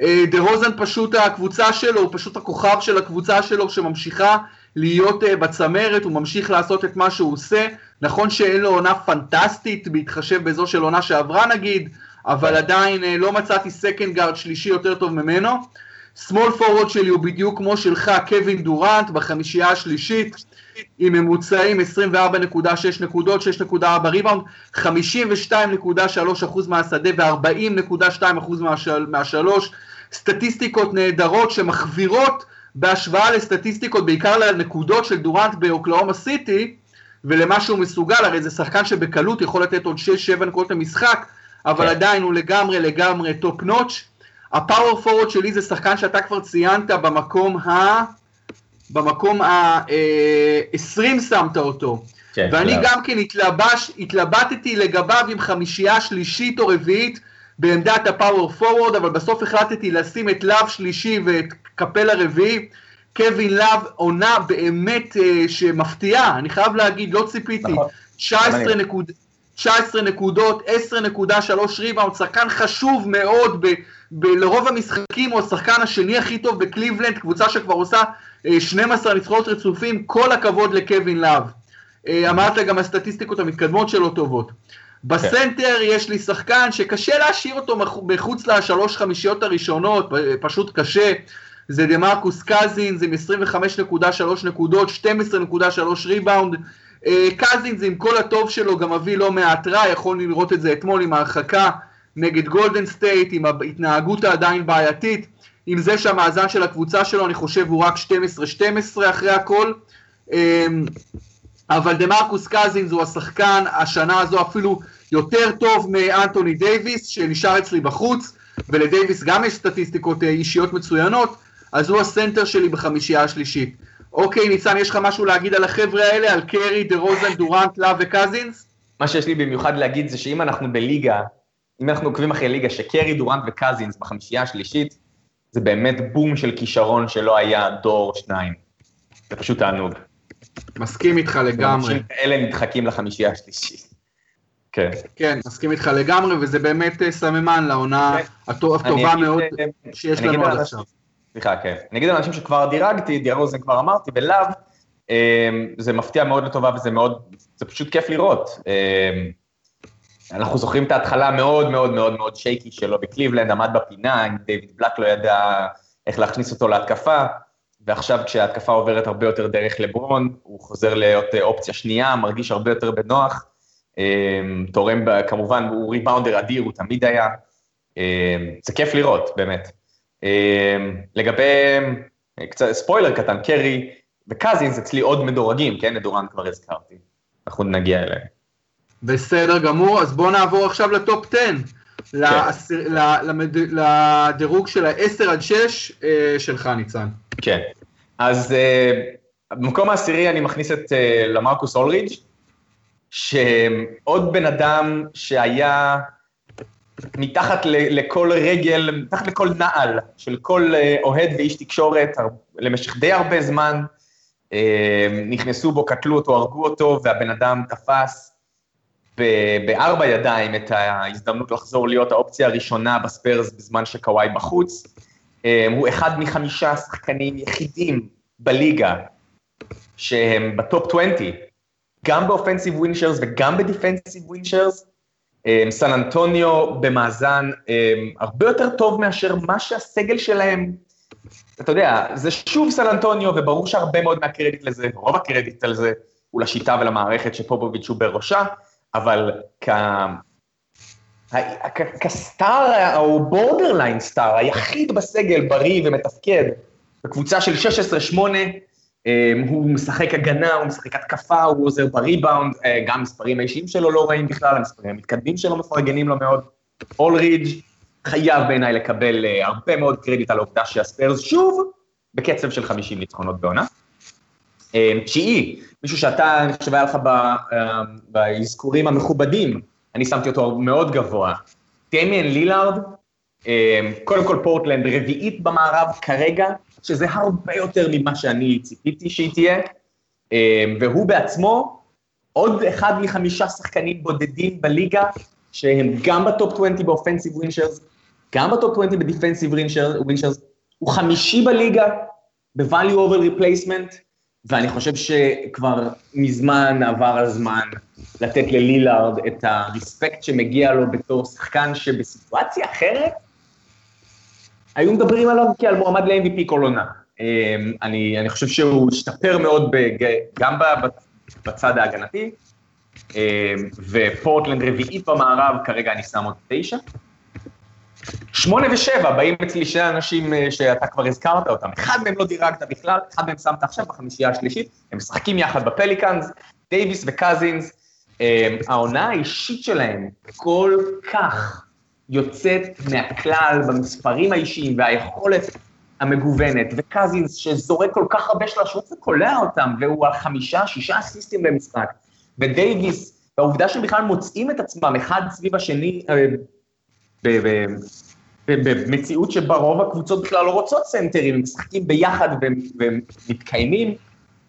אה, דרוזן פשוט הקבוצה שלו, הוא פשוט הכוכב של הקבוצה שלו שממשיכה להיות אה, בצמרת, הוא ממשיך לעשות את מה שהוא עושה. נכון שאין לו עונה פנטסטית, בהתחשב בזו של עונה שעברה נגיד, אבל עדיין אה, לא מצאתי second guard שלישי יותר טוב ממנו. small forward שלי הוא בדיוק כמו שלך, קווין דורנט, בחמישייה השלישית, עם ממוצעים 24.6 נקודות, 6.4 ריבאונד, 52.3 אחוז מהשדה ו-40.2 אחוז מהשלוש, סטטיסטיקות נהדרות שמחווירות בהשוואה לסטטיסטיקות, בעיקר לנקודות של דורנט באוקלהומה סיטי, ולמה שהוא מסוגל, הרי זה שחקן שבקלות יכול לתת עוד 6-7 נקודות למשחק, אבל כן. עדיין הוא לגמרי לגמרי top notch. ה power forward שלי זה שחקן שאתה כבר ציינת במקום ה... במקום ה-20 אה, שמת אותו. כן, ואני לא. גם כן התלבש, התלבטתי לגביו עם חמישייה שלישית או רביעית בעמדת ה power forward, אבל בסוף החלטתי לשים את לאב שלישי ואת קפלה רביעי. קווין לאב עונה באמת אה, שמפתיעה, אני חייב להגיד, לא ציפיתי. נכון. 19, נקוד, 19 נקודות, 10.3 ריבאונד, שחקן חשוב מאוד, ב, לרוב המשחקים הוא השחקן השני הכי טוב בקליבלנד, קבוצה שכבר עושה אה, 12 ניצחונות רצופים, כל הכבוד לקווין לאב. אה, אמרת גם הסטטיסטיקות המתקדמות שלו טובות. בסנטר יש לי שחקן שקשה להשאיר אותו מחוץ לשלוש חמישיות הראשונות, פשוט קשה. זה דה מרקוס קזינס עם 25.3 נקודות, 12.3 ריבאונד. אה, קזינס עם כל הטוב שלו גם מביא לא מעט רע, יכולנו לראות את זה אתמול עם ההרחקה נגד גולדן סטייט, עם ההתנהגות העדיין בעייתית, עם זה שהמאזן של הקבוצה שלו אני חושב הוא רק 12-12 אחרי הכל. אמ, אבל דה מרקוס קזינס הוא השחקן השנה הזו אפילו יותר טוב מאנטוני דייוויס שנשאר אצלי בחוץ, ולדייוויס גם יש סטטיסטיקות אה, אישיות מצוינות, אז הוא הסנטר שלי בחמישייה השלישית. אוקיי, ניצן, יש לך משהו להגיד על החבר'ה האלה, על קרי, דה רוזן, דורנט, לאב וקזינס? מה שיש לי במיוחד להגיד זה שאם אנחנו בליגה, אם אנחנו עוקבים אחרי ליגה שקרי, דורנט וקזינס בחמישייה השלישית, זה באמת בום של כישרון שלא היה דור שניים. זה פשוט תענוג. מסכים איתך לגמרי. אלה נדחקים לחמישייה השלישית. כן. כן, מסכים איתך לגמרי, וזה באמת אה, סממן לעונה כן. הטובה מאוד אה, שיש לנו עד עכשיו. סליחה, כן. אני אגיד לאנשים שכבר דירגתי, דיארוזן כבר אמרתי, בלאו, אמ, זה מפתיע מאוד לטובה וזה מאוד, זה פשוט כיף לראות. אמ, אנחנו זוכרים את ההתחלה המאוד מאוד מאוד מאוד שייקי שלו בקליבלנד, עמד בפינה, אם דיוויד בלק לא ידע איך להכניס אותו להתקפה, ועכשיו כשההתקפה עוברת הרבה יותר דרך לברון, הוא חוזר להיות אופציה שנייה, מרגיש הרבה יותר בנוח, תורם, כמובן, הוא ריבאונדר אדיר, הוא תמיד היה, זה כיף לראות, באמת. לגבי, קצת ספוילר קטן, קרי וקזינס אצלי עוד מדורגים, כן, את דורן כבר הזכרתי, אנחנו נגיע אליהם. בסדר גמור, אז בואו נעבור עכשיו לטופ 10, כן. לדירוג של ה-10 עד 6 אה, שלך, ניצן. כן, אז אה, במקום העשירי אני מכניס את אה, למרקוס אולרידג', שעוד בן אדם שהיה מתחת לכל רגל, מתחת לכל נעל של כל אוהד ואיש תקשורת למשך די הרבה זמן, נכנסו בו, קטלו אותו, הרגו אותו, והבן אדם תפס בארבע ידיים את ההזדמנות לחזור להיות האופציה הראשונה בספיירס בזמן שקוואי בחוץ. אמ, הוא אחד מחמישה שחקנים יחידים בליגה שהם בטופ 20, גם ב offensive win shares וגם ב defensive win shares. אמ, סן אנטוניו במאזן אמ, הרבה יותר טוב מאשר מה שהסגל שלהם, אתה יודע, זה שוב סן אנטוניו, וברור שהרבה מאוד מהקרדיט לזה, רוב הקרדיט על זה, הוא לשיטה ולמערכת שפופוביץ' הוא בראשה, אבל כ... כ star או borderline star, היחיד בסגל בריא ומתפקד, בקבוצה של 16-8, אמ, הוא משחק הגנה, הוא משחק התקפה, הוא עוזר בריבאונד, אה, גם המספרים האישיים שלו לא רעים בכלל, המספרים המתקדמים שלו מפרגנים לו מאוד. אולרידג' חייב בעיניי לקבל אה, הרבה מאוד קרדיט על העובדה שהספיירס שוב בקצב של 50 ניצחונות בעונה. אמ, תשיעי, מישהו שאתה, אני חושב, היה לך אמ, באזכורים המכובדים, אני שמתי אותו מאוד גבוה. דמיאן לילארד, אמ, קודם כל פורטלנד רביעית במערב כרגע, שזה הרבה יותר ממה שאני ציפיתי שהיא תהיה, והוא בעצמו עוד אחד מחמישה שחקנים בודדים בליגה, שהם גם בטופ 20 ב offensive win shares, גם בטופ 20 ב defensive win shares, הוא חמישי בליגה ב-value over replacement, ואני חושב שכבר מזמן עבר הזמן לתת ללילארד את ה respect שמגיע לו בתור שחקן שבסיטואציה אחרת, היו מדברים עליו כעל מועמד ל-MVP כל עונה. אמ, אני, אני חושב שהוא השתפר מאוד בג, גם בצד ההגנתי, אמ, ופורטלנד רביעית במערב, כרגע אני שם עוד תשע. שמונה ושבע, באים אצלי שני אנשים אה, שאתה כבר הזכרת אותם, אחד מהם לא דירגת בכלל, אחד מהם שמת עכשיו בחמישייה השלישית, הם משחקים יחד בפליקאנס, דייוויס וקזינס, אה, העונה האישית שלהם כל כך יוצאת מהכלל במספרים האישיים והיכולת המגוונת, וקזינס שזורק כל כך הרבה שלשות וקולע אותם, והוא על חמישה, שישה אסיסטים במשחק, ודייוויס, והעובדה שהם בכלל מוצאים את עצמם אחד סביב השני, אה, במציאות שבה רוב הקבוצות בכלל לא רוצות סנטרים, הם משחקים ביחד ומתקיימים.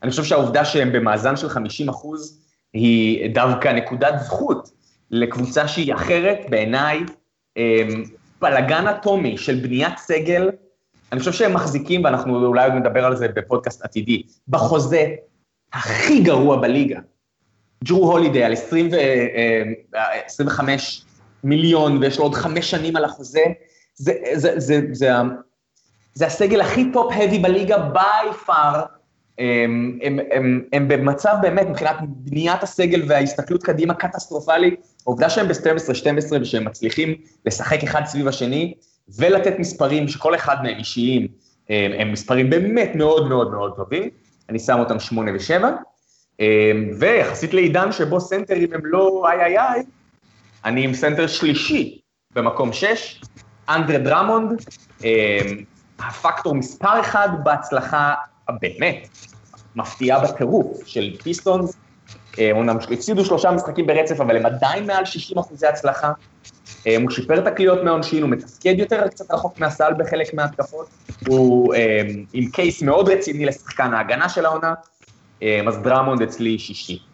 אני חושב שהעובדה שהם במאזן של 50 אחוז היא דווקא נקודת זכות לקבוצה שהיא אחרת, בעיניי, אמ, בלאגן אטומי של בניית סגל, אני חושב שהם מחזיקים, ואנחנו אולי עוד נדבר על זה בפודקאסט עתידי, בחוזה הכי גרוע בליגה. ג'רו הולידי על 20 ו, 25 אמ, מיליון, ויש לו עוד חמש שנים על החוזה, זה, זה, זה, זה, זה זה הסגל הכי top-heavy בליגה by far, הם, הם, הם, הם במצב באמת, מבחינת בניית הסגל וההסתכלות קדימה קטסטרופלית, העובדה שהם ב-12-12 ושהם מצליחים לשחק אחד סביב השני, ולתת מספרים שכל אחד מהם אישיים, הם, הם מספרים באמת מאוד מאוד מאוד טובים, אני שם אותם 8 ו-7, ויחסית לעידן שבו סנטרים הם לא איי איי איי, אני עם סנטר שלישי במקום 6, אנדרה דרמונד, אה, הפקטור מספר אחד בהצלחה הבאמת מפתיעה בטירוף של פיסטונס, אה, אומנם הפסידו שלושה משחקים ברצף, אבל הם עדיין מעל 60 אחוזי הצלחה. אה, הוא שיפר את הקליעות מהעונשין, הוא מתפקד יותר קצת רחוק מהסל בחלק מההתקפות, הוא עם case מאוד רציני לשחקן ההגנה של העונה, אז דרמונד אצלי שישי.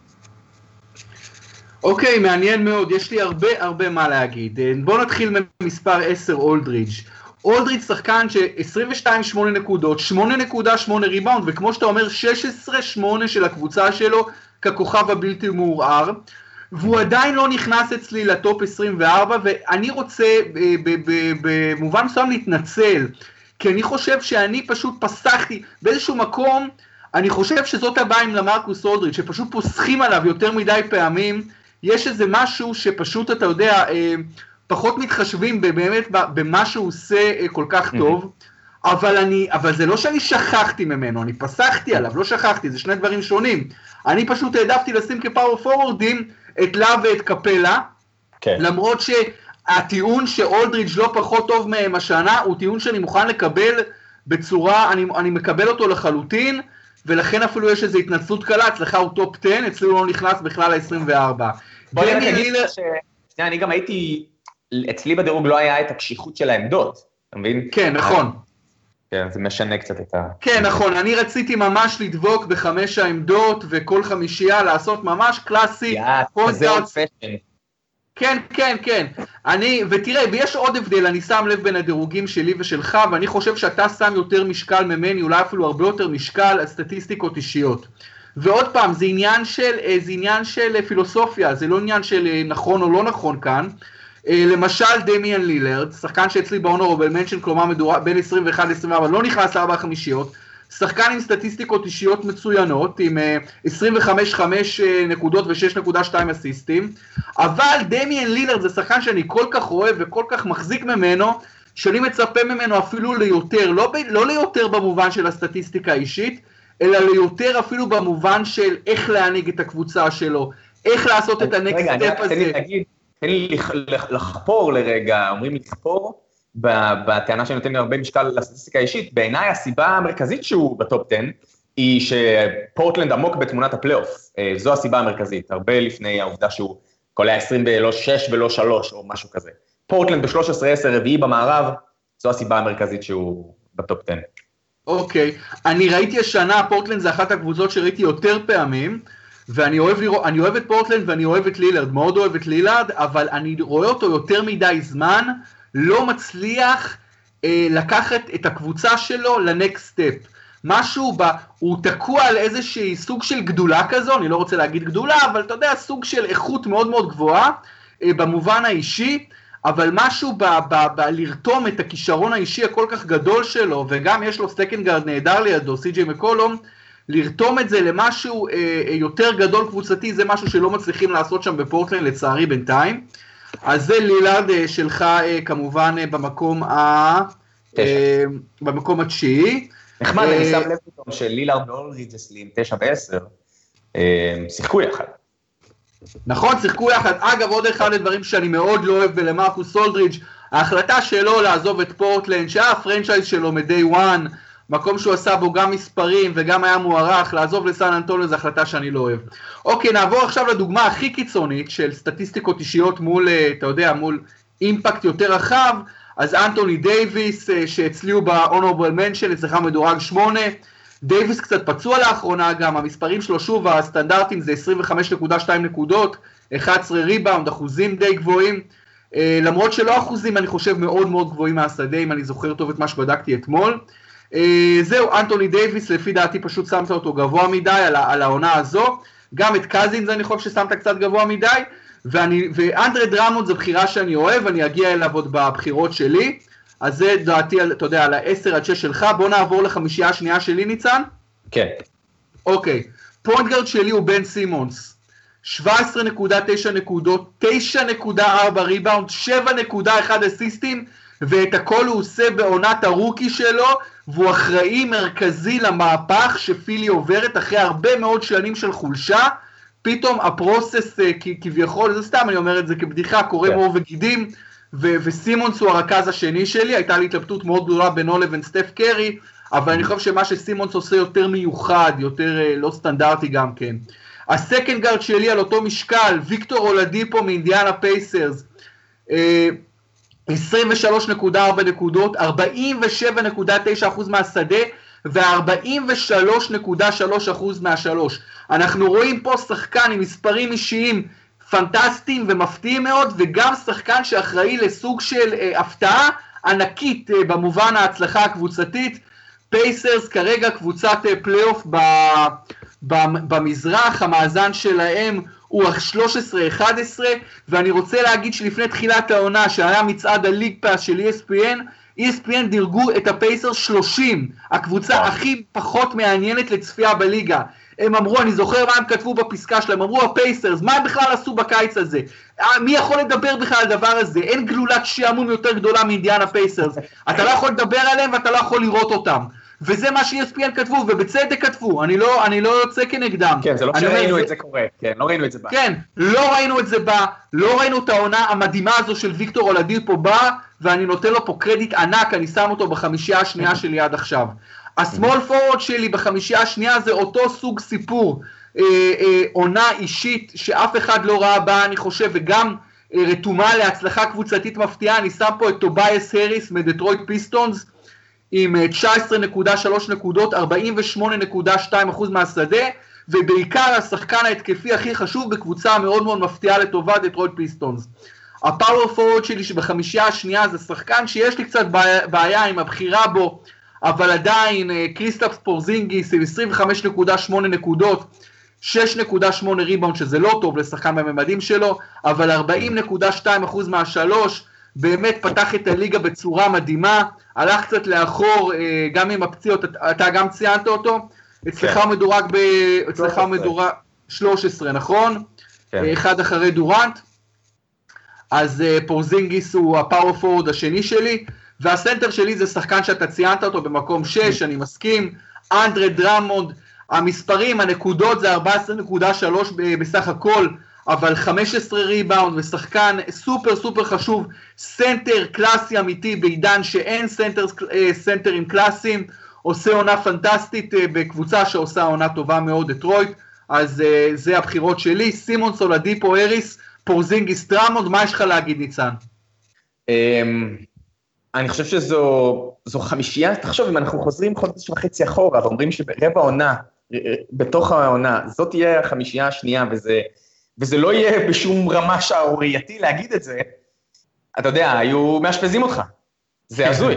אוקיי, מעניין מאוד, יש לי הרבה הרבה מה להגיד. אה, בואו נתחיל ממספר 10, אולדרידג'. אולדרידג' שחקן ש-22-8 נקודות, 8.8 ריבאונד, וכמו שאתה אומר, 16-8 של הקבוצה שלו ככוכב הבלתי מעורער. והוא עדיין לא נכנס אצלי לטופ 24, ואני רוצה במובן מסוים להתנצל, כי אני חושב שאני פשוט פסחתי באיזשהו מקום, אני חושב שזאת הבעיה עם למרקוס אולדריץ', שפשוט פוסחים עליו יותר מדי פעמים, יש איזה משהו שפשוט, אתה יודע, אה, פחות מתחשבים באמת במה שהוא עושה אה, כל כך טוב, אבל, אני, אבל זה לא שאני שכחתי ממנו, אני פסחתי עליו, לא שכחתי, זה שני דברים שונים. אני פשוט העדפתי לשים כ power פורוורדים את לאב ואת קפלה, כן. למרות שהטיעון שאולדריץ' לא פחות טוב מהם השנה, הוא טיעון שאני מוכן לקבל בצורה, אני, אני מקבל אותו לחלוטין, ולכן אפילו יש איזו התנצלות קלה, אצלך הוא טופ 10, אצלי הוא לא נכנס בכלל ל-24. בוא נגיד ש... שנייה, אני גם הייתי, אצלי בדירוג לא היה את הקשיחות של העמדות, אתה מבין? כן, נכון. כן, זה משנה קצת את ה... כן, נכון, אני רציתי ממש לדבוק בחמש העמדות וכל חמישייה לעשות ממש קלאסי. יאה, כזה אולד פשן. כן, כן, כן. אני, ותראה, ויש עוד הבדל, אני שם לב בין הדירוגים שלי ושלך, ואני חושב שאתה שם יותר משקל ממני, אולי אפילו הרבה יותר משקל על סטטיסטיקות אישיות. ועוד פעם, זה עניין של, אה, זה עניין של אה, פילוסופיה, זה לא עניין של אה, נכון או לא נכון כאן. למשל דמיאן לילרד, שחקן שאצלי בהונורבל מנשן, כלומר מדורה, בין 21 ל-24, לא נכנס לארבע חמישיות, שחקן עם סטטיסטיקות אישיות מצוינות, עם 25-5 נקודות ו-6.2 אסיסטים, אבל דמיאן לילרד זה שחקן שאני כל כך אוהב וכל כך מחזיק ממנו, שאני מצפה ממנו אפילו ליותר, לא, ב, לא ליותר במובן של הסטטיסטיקה האישית, אלא ליותר אפילו במובן של איך להנהיג את הקבוצה שלו, איך לעשות את ה next step הזה. רגע, תן לי לכפור לרגע, אומרים לכפור, בטענה שאני נותן לי הרבה משקל לסטטיסטיקה האישית, בעיניי הסיבה המרכזית שהוא בטופ 10, היא שפורטלנד עמוק בתמונת הפלייאוף, אה, זו הסיבה המרכזית, הרבה לפני העובדה שהוא קולע 20 ולא 6 ולא 3 או משהו כזה. פורטלנד ב-13-10 רביעי במערב, זו הסיבה המרכזית שהוא בטופ 10. אוקיי, אני ראיתי השנה, פורטלנד זה אחת הקבוצות שראיתי יותר פעמים, ואני אוהב, לראות, אני אוהב את פורטלנד ואני אוהב את לילארד, מאוד אוהב את לילארד, אבל אני רואה אותו יותר מדי זמן, לא מצליח אה, לקחת את הקבוצה שלו ל next step. משהו, ב, הוא תקוע על איזושהי סוג של גדולה כזו, אני לא רוצה להגיד גדולה, אבל אתה יודע, סוג של איכות מאוד מאוד גבוהה, אה, במובן האישי, אבל משהו ב, ב, ב, לרתום את הכישרון האישי הכל כך גדול שלו, וגם יש לו second guard נהדר לידו, סי.ג'יי מקולום, לרתום את זה למשהו אה, אה, יותר גדול קבוצתי, זה משהו שלא מצליחים לעשות שם בפורטלנד לצערי בינתיים. אז זה לילארד אה, שלך אה, כמובן אה, במקום, ה... במקום התשיעי. נחמד, אני שם לב פתאום שלילארד ואולריד אצלי תשע ועשר, שיחקו יחד. נכון, שיחקו יחד. אגב, עוד אחד הדברים שאני מאוד לא אוהב בלמרקוס אולדריץ', ההחלטה שלו לעזוב את פורטלנד, שהיה הפרנצ'ייז שלו מ-day one, מקום שהוא עשה בו גם מספרים וגם היה מוערך, לעזוב לסן אנטוניו זו החלטה שאני לא אוהב. אוקיי, נעבור עכשיו לדוגמה הכי קיצונית של סטטיסטיקות אישיות מול, אה, אתה יודע, מול אימפקט יותר רחב, אז אנטוני דייוויס, אה, שאצלי הוא ב-honorable mention, אצלך מדורג 8, דייוויס קצת פצוע לאחרונה גם, המספרים שלו שוב, הסטנדרטים זה 25.2 נקודות, 11 ריבאונד, אחוזים די גבוהים, אה, למרות שלא אחוזים אני חושב מאוד מאוד גבוהים מהשדה, אם אני זוכר טוב את מה שבדקתי אתמול. אה, זהו, אנטוני דייוויס, לפי דעתי פשוט שמת אותו גבוה מדי על, על העונה הזו. גם את קזינס אני חושב ששמת קצת גבוה מדי. ואני, ואנדרי דרמונד זו בחירה שאני אוהב, אני אגיע אליו עוד בבחירות שלי. אז זה דעתי, אתה יודע, על ה-10 עד 6 שלך. בוא נעבור לחמישייה השנייה שלי, ניצן. כן. אוקיי. point guard שלי הוא בן סימונס. 17.9 נקודות, 9.4 ריבאונד, 7.1 אסיסטים, ואת הכל הוא עושה בעונת ה-rookie שלו, והוא אחראי מרכזי למהפך שפילי עוברת אחרי הרבה מאוד שנים של חולשה. פתאום ה-process אה, כביכול, זה סתם אני אומר את זה כבדיחה, קורם עור, כן. וגידים, ו- וסימונס הוא הרכז השני שלי, הייתה לי התלבטות מאוד גדולה בינו לבין סטף קרי, אבל אני חושב שמה שסימונס עושה יותר מיוחד, יותר אה, לא סטנדרטי גם כן. ה-second guard שלי על אותו משקל, ויקטור אולדיפו מאינדיאנה פייסרס, 23.4 נקודות, 47.9% מהשדה ו-43.3% מהשלוש. אנחנו רואים פה שחקן עם מספרים אישיים פנטסטיים ומפתיעים מאוד, וגם שחקן שאחראי לסוג של אה, הפתעה ענקית אה, במובן ההצלחה הקבוצתית. פייסרס כרגע קבוצת פלייאוף במזרח, המאזן שלהם הוא 13-11, ואני רוצה להגיד שלפני תחילת העונה, שהיה מצעד ה-League Pass של ESPN, ESPN דירגו את הפייסרס 30, הקבוצה הכי פחות מעניינת לצפייה בליגה. הם אמרו, אני זוכר מה הם כתבו בפסקה שלהם, אמרו הפייסרס, מה הם בכלל עשו בקיץ הזה? אה, מי יכול לדבר בכלל על הדבר הזה? אין גלולת שעמום יותר גדולה מאינדיאנה פייסרס. אתה לא יכול לדבר עליהם ואתה לא יכול לראות אותם. וזה מה ש-ESPN כתבו, ובצדק כתבו, אני לא, אני לא יוצא כנגדם. כן, זה לא שראינו זה... את זה קורה, כן, לא ראינו את זה בא. כן, לא ראינו את זה בא, לא ראינו את העונה המדהימה הזו של ויקטור אולדיפו בא, ואני נותן לו פה קרדיט ענק, אני שם אותו בחמישייה השנייה שלי עד עכשיו. ה-small forward שלי בחמישייה השנייה זה אותו סוג סיפור, אה, אה, עונה אישית שאף אחד לא ראה באה, אני חושב, וגם אה, רתומה להצלחה קבוצתית מפתיעה, אני שם פה את טובייס הריס מדטרויט פיסטונס, עם 19.3 אה, נקודות, 48.2% מהשדה, ובעיקר השחקן ההתקפי הכי חשוב בקבוצה מאוד מאוד מפתיעה לטובת דטרויט פיסטונס. ה-power forward שלי שבחמישייה השנייה זה שחקן שיש לי קצת בעיה עם הבחירה בו, אבל עדיין אה, קריסטפס פורזינגיס עם 25.8 נקודות, 6.8 ריבאונד שזה לא טוב לשחקן בממדים שלו, אבל 40.2% מהשלוש, באמת פתח את הליגה בצורה מדהימה, הלך קצת לאחור אה, גם עם הפציעות, אתה גם ציינת אותו, אצלך הוא כן. מדורג ב... אצלך הוא מדורג 13, נכון? כן. אה, אחד אחרי דורנט. אז פורזינגיס הוא הפאור פורד השני שלי, והסנטר שלי זה שחקן שאתה ציינת אותו במקום 6, אני מסכים, אנדרה דרמונד, המספרים, הנקודות זה 14.3 בסך הכל, אבל 15 ריבאונד ושחקן סופר סופר חשוב, סנטר קלאסי אמיתי בעידן שאין סנטר, אה, סנטרים קלאסיים, עושה עונה פנטסטית אה, בקבוצה שעושה עונה טובה מאוד, דטרויט, אז אה, זה הבחירות שלי, סימונס אולדיפו האריס, פורזינגיס דרמונד, מה יש לך להגיד ניצן? אמ, אני חושב שזו חמישייה, תחשוב אם אנחנו חוזרים חודש וחצי אחורה ואומרים שברבע עונה, בתוך העונה, זאת תהיה החמישייה השנייה וזה, וזה לא יהיה בשום רמה שערורייתי להגיד את זה, אתה יודע, היו מאשפזים אותך, זה הזוי.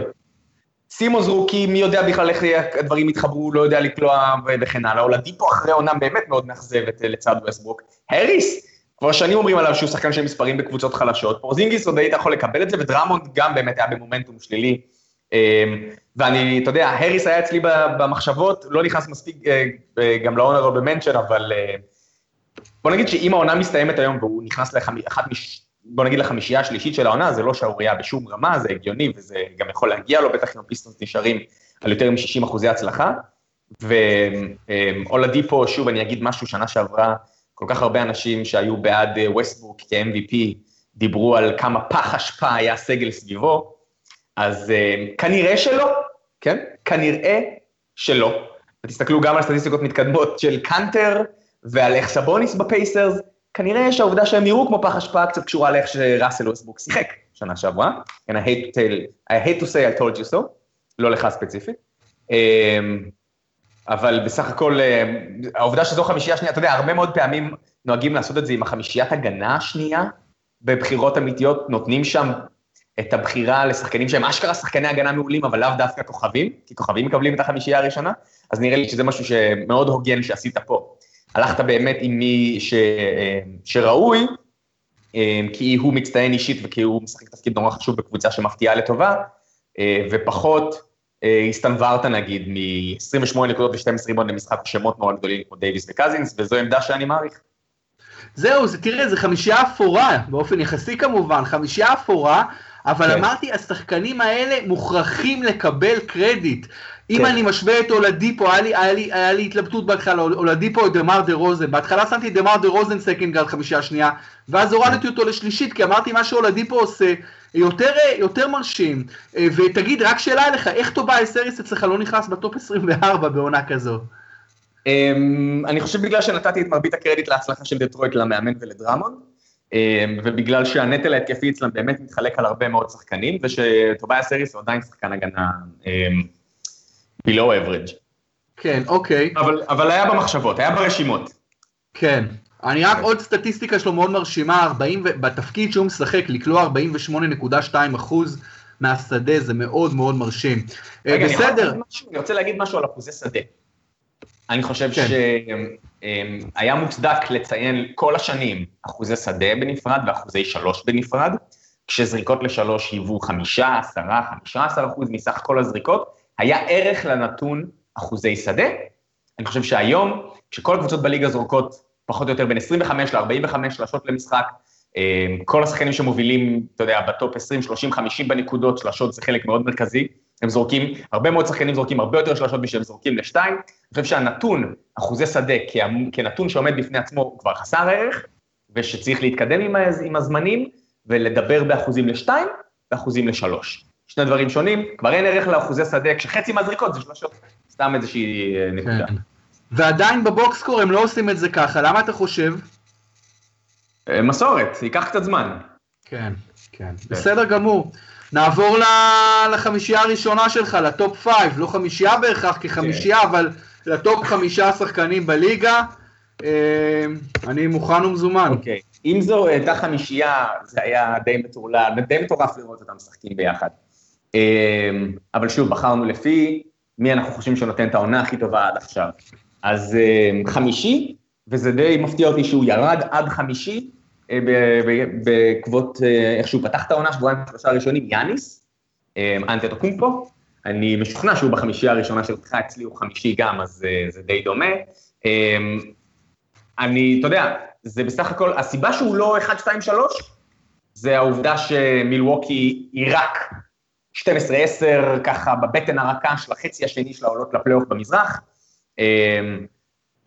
סימונס rookie, מי יודע בכלל איך הדברים יתחברו, לא יודע לקלוע וכן הלאה, אולדיפו אחרי עונה באמת מאוד מאכזבת לצד ווסטברוק. הריס, כבר שנים אומרים עליו שהוא שחקן של מספרים בקבוצות חלשות, פורזינגיס עוד היית יכול לקבל את זה, ודרמונד גם באמת היה במומנטום שלילי. אמ, ואני, אתה יודע, הריס היה אצלי במחשבות, לא נכנס מספיק אה, אה, גם ל-honorable mention, אבל אה, בוא נגיד שאם העונה מסתיימת היום והוא נכנס לאחת מש... בוא נגיד לחמישייה השלישית של העונה, זה לא שערורייה בשום רמה, זה הגיוני, וזה גם יכול להגיע לו, בטח אם הפיסטונס נשארים על יותר מ-60 אחוזי הצלחה. ואולדיפו, שוב, אני אגיד משהו, שנה שעברה, כל כך הרבה אנשים שהיו בעד ווסטבורק אה, כ-MVP, דיברו על כמה פח אשפה היה סגל סביבו, אז uh, כנראה שלא, כן? כנראה שלא. ותסתכלו גם על סטטיסטיקות מתקדמות של קאנטר ועל איך סבוניס בפייסרס, כנראה שהעובדה שהם נראו כמו פח אשפה קצת קשורה לאיך שראסל ווסטברוק שיחק שנה שעברה. And I hate to, tell, I hate to say I told you so, לא לך ספציפית. Um, אבל בסך הכל, אה, העובדה שזו חמישייה שנייה, אתה יודע, הרבה מאוד פעמים נוהגים לעשות את זה עם החמישיית הגנה השנייה, בבחירות אמיתיות, נותנים שם את הבחירה לשחקנים שהם אשכרה שחקני הגנה מעולים, אבל לאו דווקא כוכבים, כי כוכבים מקבלים את החמישייה הראשונה, אז נראה לי שזה משהו שמאוד הוגן שעשית פה. הלכת באמת עם מי ש... אה, שראוי, אה, כי הוא מצטיין אישית וכי הוא משחק תפקיד נורא חשוב בקבוצה שמפתיעה לטובה, ופחות אה, הסתנוורת נגיד מ-28 נקודות ו-12 ריבון למשחק שמות מאוד גדולים כמו דייוויס וקזינס, וזו עמדה שאני מעריך. זהו, זה, תראה, זה חמישייה אפורה, באופן יחסי כמובן, חמישייה אפורה, אבל כן. אמרתי, השחקנים האלה מוכרחים לקבל קרדיט. אם כן. אני משווה את אולדיפו, היה לי, היה לי, היה לי התלבטות בהתחלה, אולדיפו או דמר דה רוזן. בהתחלה שמתי דמר דה רוזן second guard חמישייה שנייה, ואז הורדתי אותו לשלישית, כי אמרתי מה שאולדיפו עושה, יותר, יותר מרשים. אה, ותגיד, רק שאלה אליך, איך טובייס האריס אצלך לא נכנס ב-top 24 בעונה כזו? אמ, אני חושב בגלל שנתתי את מרבית הקרדיט להצלחה של דטרויט למאמן ולדרמון, אמ, ובגלל שהנטל ההתקפי אצלם באמת מתחלק על הרבה מאוד שחקנים, ושטובייס אריס הוא עדיין שחקן הגנה אמ, below average. כן, אוקיי. אבל, אבל היה במחשבות, היה ברשימות. כן. אני רק עוד סטטיסטיקה שלו מאוד מרשימה, 40, בתפקיד שהוא משחק, לקלוע 48.2 אחוז מהשדה, זה מאוד מאוד מרשים. אה, רגע, בסדר. אני, אני רוצה להגיד משהו על אחוזי שדה. אני חושב כן. שהיה מוצדק לציין כל השנים אחוזי שדה בנפרד ואחוזי שלוש בנפרד, כשזריקות לשלוש היוו חמישה, עשרה, חמישה עשר אחוז מסך כל הזריקות, היה ערך לנתון אחוזי שדה. אני חושב שהיום, כשכל הקבוצות בליגה זורקות פחות או יותר בין 25 ל-45 שלשות למשחק, כל השחקנים שמובילים, אתה יודע, בטופ 20, 30, 50 בנקודות, שלשות זה חלק מאוד מרכזי, הם זורקים, הרבה מאוד שחקנים זורקים הרבה יותר שלשות בשביל זורקים לשתיים, אני חושב שהנתון, אחוזי שדה, כנתון שעומד בפני עצמו, הוא כבר חסר ערך, ושצריך להתקדם עם הזמנים, ולדבר באחוזים לשתיים, ואחוזים לשלוש. שני דברים שונים, כבר אין ערך לאחוזי שדה, כשחצי מהזריקות זה שלושות, סתם איזושהי אה, נקודה. כן. ועדיין בבוקסקור הם לא עושים את זה ככה, למה אתה חושב? אה, מסורת, ייקח קצת זמן. כן, כן, בסדר גמור. נעבור לחמישייה הראשונה שלך, ל top five, לא חמישייה בהכרח כחמישייה, כן. אבל לטופ חמישה שחקנים בליגה. אה, אני מוכן ומזומן. אוקיי, אם זו הייתה חמישייה, זה היה די מטורלל, די מטורף לראות אותם משחקים ביחד. אה, אבל שוב, בחרנו לפי מי אנחנו חושבים שנותן את העונה הכי טובה עד עכשיו. אז חמישי, וזה די מפתיע אותי שהוא ירד עד חמישי, אה, בעקבות אה, איך שהוא פתח את העונה, שבועיים שלושה ראשונים, יאניס, אה, אנטטו קומפו, אני משוכנע שהוא בחמישייה הראשונה שלך, אצלי הוא חמישי גם, אז זה די דומה. אני, אתה יודע, זה בסך הכל, הסיבה שהוא לא 1, 2, 3, זה העובדה שמילווקי היא רק 12-10, ככה בבטן הרכה של החצי השני של העולות לפלייאוף במזרח.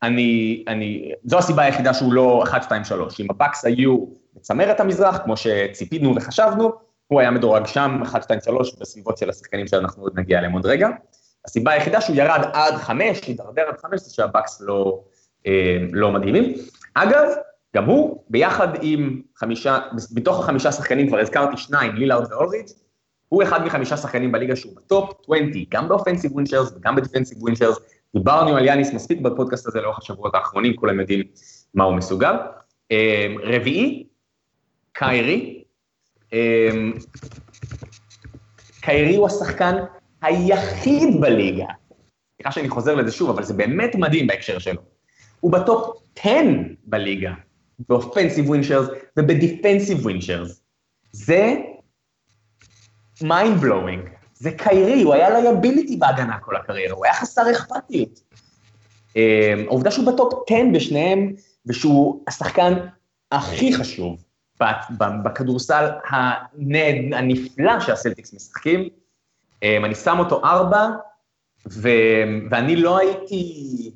אני, אני, זו הסיבה היחידה שהוא לא 1, 2, 3. אם הבאקס היו בצמרת המזרח, כמו שציפינו וחשבנו, הוא היה מדורג שם, 1, 2, 3, בסביבות של השחקנים שאנחנו עוד נגיע אליהם עוד רגע. הסיבה היחידה שהוא ירד עד 5, הידרדר עד 5, זה שהבאקס לא, אה, לא מדהימים. אגב, גם הוא, ביחד עם חמישה, בתוך החמישה שחקנים, כבר הזכרתי שניים, לילארד ואולריץ', הוא אחד מחמישה שחקנים בליגה שהוא בטופ 20, גם ב offensive win shares וגם ב defensive win shares, דיברנו על יאניס מספיק בפודקאסט הזה לאורך השבועות האחרונים, כולם יודעים מה הוא מסוגל. אמ, רביעי, קיירי. אמ, קיירי הוא השחקן היחיד בליגה, סליחה שאני חוזר לזה שוב, אבל זה באמת מדהים בהקשר שלו. הוא בטופ 10 בליגה, ב offensive win shares וב defensive win shares. זה mind blowing. זה קיירי, הוא היה liability בהגנה כל הקריירה, הוא היה חסר אכפתיות. אמ, העובדה שהוא בטופ 10 בשניהם, ושהוא השחקן הכי חשוב בכדורסל הנפלא שהסלטיקס משחקים, אמ, אני שם אותו ארבע. ואני לא הייתי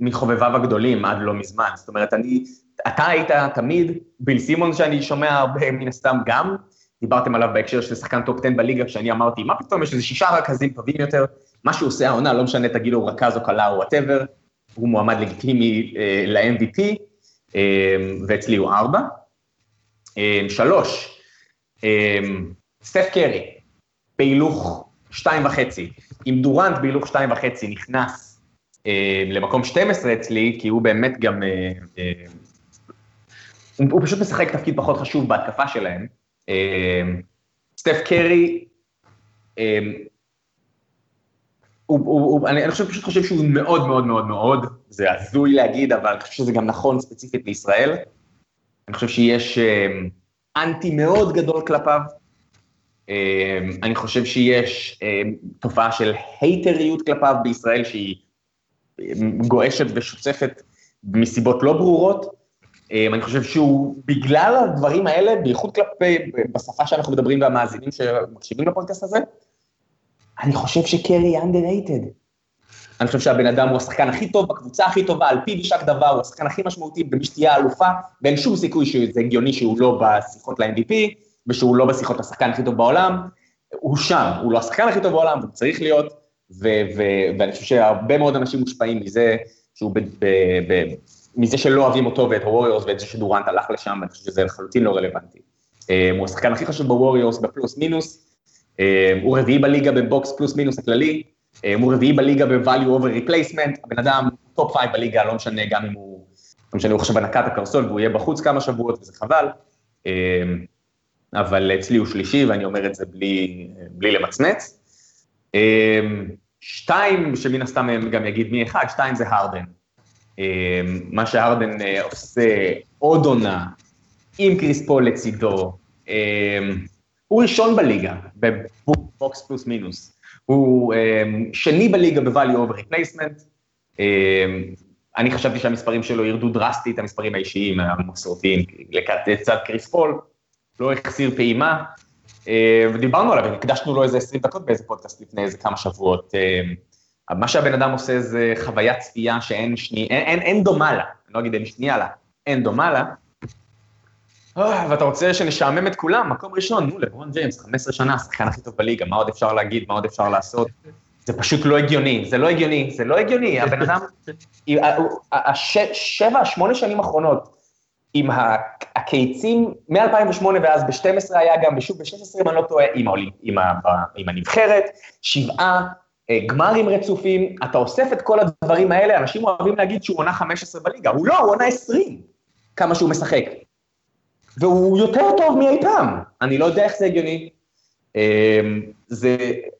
מחובביו הגדולים עד לא מזמן, זאת אומרת, אני, אתה היית תמיד, ביל סימונס שאני שומע הרבה מן הסתם גם, דיברתם עליו בהקשר של שחקן טופ 10 בליגה, כשאני אמרתי, מה פתאום, יש איזה שישה רכזים טובים יותר, מה שהוא עושה העונה, לא משנה, תגידו, הוא רכז או קלה או whatever, הוא מועמד לגיטימי אה, ל-MVP, אה, ואצלי הוא ארבע. אה, שלוש, אה, סטף קרי, בהילוך שתיים וחצי, אם דורנט בהילוך שתיים וחצי נכנס למקום 12 אצלי, כי הוא באמת גם, הוא, פשוט משחק תפקיד פחות חשוב בהתקפה שלהם, סטף קרי, אמ, הוא, הוא, הוא, אני, אני חושב, פשוט חושב שהוא מאוד מאוד מאוד מאוד, זה הזוי להגיד, אבל אני חושב שזה גם נכון ספציפית לישראל. אני חושב שיש אמ, אנטי מאוד גדול כלפיו. אני חושב שיש תופעה של הייטריות כלפיו בישראל שהיא גועשת ושוצפת מסיבות לא ברורות. אמ, אני חושב שהוא, בגלל הדברים האלה, בייחוד כלפי, בשפה שאנחנו מדברים והמאזינים שמקשיבים לפודקאסט הזה, אני חושב שקרי underrated. אני חושב שהבן אדם הוא השחקן הכי טוב בקבוצה הכי טובה, על פיו יישק דבר, הוא השחקן הכי משמעותי במי שתהיה אלופה, ואין שום סיכוי שזה הגיוני שהוא לא בשיחות ל-MVP, ושהוא לא בשיחות לשחקן הכי טוב בעולם. הוא שם, הוא לא השחקן הכי טוב בעולם, הוא צריך להיות, ואני חושב שהרבה מאוד אנשים מושפעים מזה שהוא מזה שלא אוהבים אותו ואת הווריורס ואת זה שדורנט הלך לשם, אני חושב שזה לחלוטין לא רלוונטי. אה, הוא השחקן הכי חשוב בווריורס בפלוס מינוס, אה, הוא רביעי בליגה ב box plus minus הכללי, אה, הוא רביעי בליגה ב-value over replacement, הבן אדם top five בליגה, לא משנה גם אם הוא, לא משנה, הוא עכשיו נקע את הקרסול והוא יהיה בחוץ כמה שבועות וזה חבל. אבל אצלי הוא שלישי, ואני אומר את זה בלי, בלי למצמץ. שתיים, שמן הסתם גם יגיד מי אחד, שתיים זה הרדן. מה שהרדן עושה העונה, עם קריס פול לצידו, הוא ראשון בליגה, ב box plus minus. הוא שני בליגה ב-value over replacement. אני חשבתי שהמספרים שלו ירדו דרסטית, המספרים האישיים, המסורתיים, לצד קריס פול, לא החסיר פעימה, ודיברנו עליו, הקדשנו לו איזה 20 דקות באיזה פודקאסט לפני איזה כמה שבועות. מה שהבן אדם עושה זה חוויית צפייה שאין שני, אין, אין, אין דומה לה, אני לא אגיד אין שנייה לה, אין דומה לה. ואתה רוצה שנשעמם את כולם, מקום ראשון, נו, לברון ג'יימס, 15 שנה, השחקן הכי טוב בליגה, מה עוד אפשר להגיד, מה עוד אפשר לעשות? זה פשוט לא הגיוני, זה לא הגיוני, זה לא הגיוני, הבן אדם, השבע, שמונה שנים האחרונות, עם הקיצים מ-2008 ואז ב-12 היה גם, ושוב ב-16 אם אני לא טועה, עם, העולים, עם, עם הנבחרת, שבעה גמרים רצופים, אתה אוסף את כל הדברים האלה, אנשים אוהבים להגיד שהוא עונה 15 בליגה, הוא לא, הוא עונה 20, כמה שהוא משחק. והוא יותר טוב מאי פעם, אני לא יודע איך זה הגיוני. אה, זה,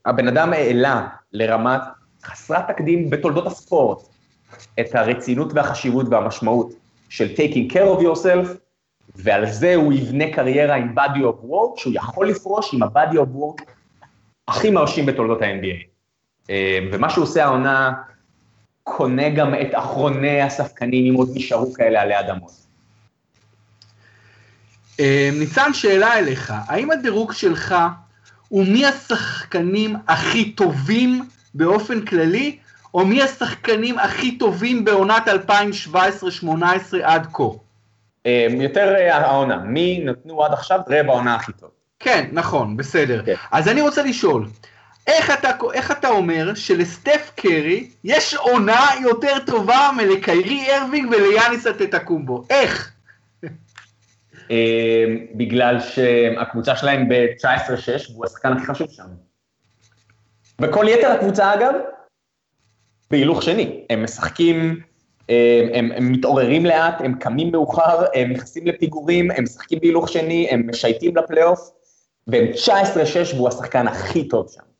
הבן אדם העלה לרמת חסרת תקדים בתולדות הספורט את הרצינות והחשיבות והמשמעות של taking care of yourself, ועל זה הוא יבנה קריירה עם body of work, שהוא יכול לפרוש עם ה-body of work הכי מרשים בתולדות ה-NBA. אה, ומה שהוא עושה העונה, קונה גם את אחרוני הספקנים, אם עוד נשארו כאלה עלי אדמות. אה, ניצן, שאלה אליך, האם הדירוג שלך הוא מי השחקנים הכי טובים באופן כללי, או מי השחקנים הכי טובים בעונת 2017-2018 עד כה? אה, יותר העונה, מי נתנו עד עכשיו רבע העונה הכי טוב. כן, נכון, בסדר. כן. אז אני רוצה לשאול, איך אתה, איך אתה אומר שלסטף קרי יש עונה יותר טובה מלקיירי ארווינג וליאניס אטטקומבו? איך? אה, בגלל שהקבוצה שלהם ב-19-6 והוא השחקן הכי חשוב שם. וכל יתר הקבוצה אגב, בהילוך שני, הם משחקים, הם, הם, הם מתעוררים לאט, הם קמים מאוחר, הם נכנסים לפיגורים, הם משחקים בהילוך שני, הם משייטים לפלייאוף, והם 19-6 והוא השחקן הכי טוב שם.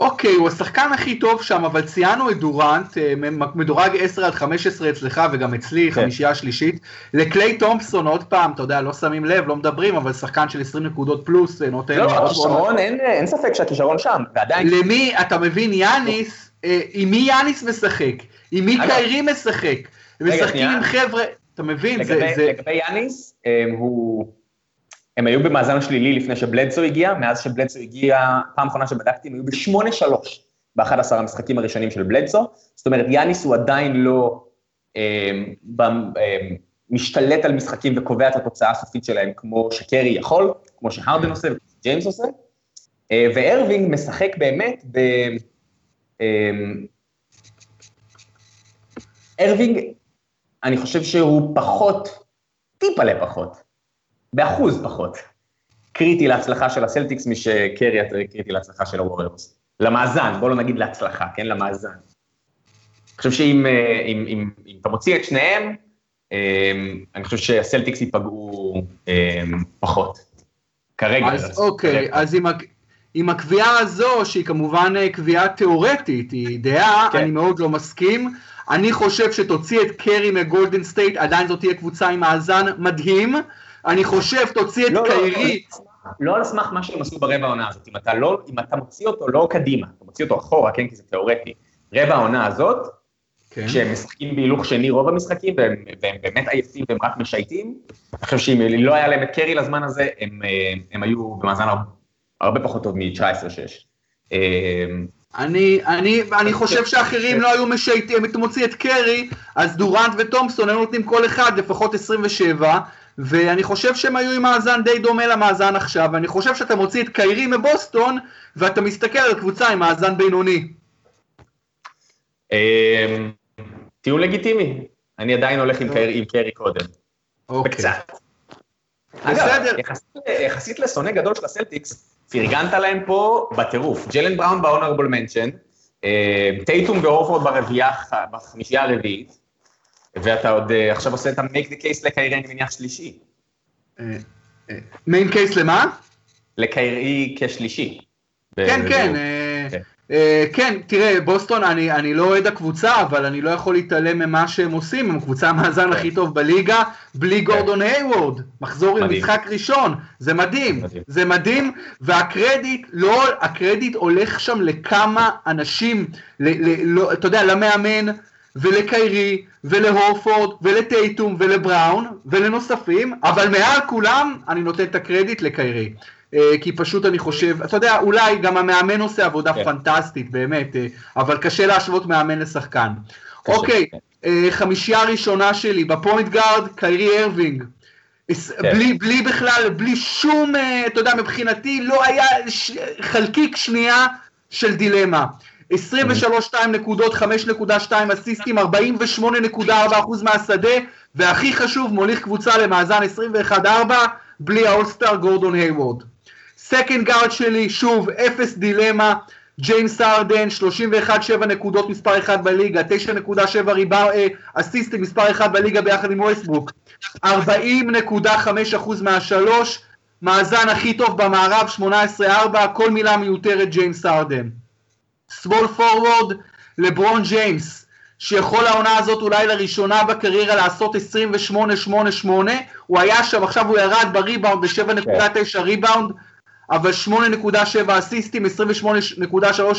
אוקיי, הוא השחקן הכי טוב שם, אבל ציינו את דורנט, אה, מדורג 10 עד 15 אצלך וגם אצלי, כן. חמישייה שלישית. לקליי תומפסון, עוד פעם, אתה יודע, לא שמים לב, לא מדברים, אבל שחקן של 20 נקודות פלוס, אה, נותן... לא, הכישרון, אין, אין ספק שהכישרון שם, ועדיין... למי, אתה מבין, יאניס, אה, עם מי יאניס משחק? עם מי קיירי משחק? משחקים עם חבר'ה, אתה מבין? לגבי יאניס, הוא... הם היו במאזן שלילי לפני שבלדסו הגיע, מאז שבלדסו הגיע, פעם אחרונה שבדקתי, הם היו ב-8-3 ב-11 המשחקים הראשונים של בלדסו, זאת אומרת, יאניס הוא עדיין לא אה, אה, משתלט על משחקים וקובע את התוצאה הסופית שלהם כמו שקרי יכול, כמו שהרדן עושה וג'יימס עושה, אה, וארווינג משחק באמת ב... אה, אירווינג, אני חושב שהוא פחות, טיפה לפחות, באחוז פחות. קריטי להצלחה של הסלטיקס משקרי קריטי להצלחה של הווריורס. למאזן, בוא לא נגיד להצלחה, כן? למאזן. אני חושב שאם אה, אם, אם, אם אתה מוציא את שניהם, אה, אני חושב שהסלטיקס ייפגעו אה, פחות. כרגע. אז אוקיי, כרגע. אז עם, עם הקביעה הזו, שהיא כמובן קביעה תיאורטית, היא דעה, כן. אני מאוד לא מסכים. אני חושב שתוציא את קרי מגולדן סטייט, עדיין זאת תהיה קבוצה עם מאזן מדהים. אני חושב, תוציא את לא, לא קיירי. לא, לא על סמך מה שהם עשו ברבע העונה הזאת, אם אתה, לא, אם אתה מוציא אותו לא קדימה, אתה מוציא אותו אחורה, כן, כי זה תיאורטי. רבע העונה הזאת, כן. כשהם משחקים בהילוך שני רוב המשחקים, והם, והם באמת עייפים והם רק משייטים, אני חושב שאם לא היה להם את קרי לזמן הזה, הם, אה, הם היו במאזן הרבה, הרבה פחות טוב מ-19-6. אני, אני, אני חושב שאחרים לא היו משייטים, אם אתה מוציא את קרי, אז דורנט ותומפסון היו נותנים כל אחד לפחות 27, ואני חושב שהם היו עם מאזן די דומה למאזן עכשיו, ואני חושב שאתה מוציא את קיירי מבוסטון, ואתה מסתכל על קבוצה עם מאזן בינוני. אמ, טיעון לגיטימי, אני עדיין הולך עם קיירי קודם. אוקיי. קצת. בסדר. יחסית לשונא גדול של הסלטיקס, פרגנת להם פה בטירוף. ג'לן בראון בהונרבול מנשן, טייטום ואורפורד ברביעייה, בחמישייה הרביעית, ואתה עוד אה, עכשיו עושה את ה-make the case לקיירי, אני מניח, שלישי. אה, מיין קייס למה? לקיירי כשלישי. כן, כן. כן. Uh, כן, תראה, בוסטון, אני, אני לא אוהד הקבוצה, אבל אני לא יכול להתעלם ממה שהם עושים, הם הקבוצה המאזן הכי טוב בליגה, בלי גורדון היוורד, מחזור עם משחק ראשון, זה מדהים, מדהים, זה מדהים, והקרדיט, לא, הקרדיט הולך שם לכמה אנשים, ל, ל, לא, אתה יודע, למאמן, ולקיירי, ולהורפורד, ולטייטום, ולבראון, ולנוספים, אבל מעל כולם, אני נותן את הקרדיט לקיירי. אה, כי פשוט אני חושב, אתה יודע, אולי גם המאמן עושה עבודה כן. פנטסטית, באמת, אה, אבל קשה להשוות מאמן לשחקן. קשה, אוקיי, כן. אה, חמישייה ראשונה שלי, ב point guard, קיירי אירווינג. כן. בלי, בלי בכלל, בלי שום, אתה יודע, מבחינתי לא היה ש... חלקיק שנייה של דילמה. 23.2 נקודות, 5.2 אסיסטים, 48.4% מהשדה, והכי חשוב, מוליך קבוצה למאזן 21-4, בלי האולסטאר גורדון היוורד. second guard שלי, שוב, אפס דילמה, ג'יימס הארדן, 31-7 נקודות מספר 1 בליגה, 9.7 ריבר, אסיסטים מספר 1 בליגה ביחד עם ווסטברוק, 40.5% מהשלוש, מאזן הכי טוב במערב, 18-4, כל מילה מיותרת ג'יימס הארדן. small forward, לברון ג'יימס, שיכול העונה הזאת אולי לראשונה בקריירה לעשות 28-8-8, הוא היה שם, עכשיו הוא ירד בריבאונד ב-7.9 ריבאונד, אבל 8.7 אסיסטים, 28.3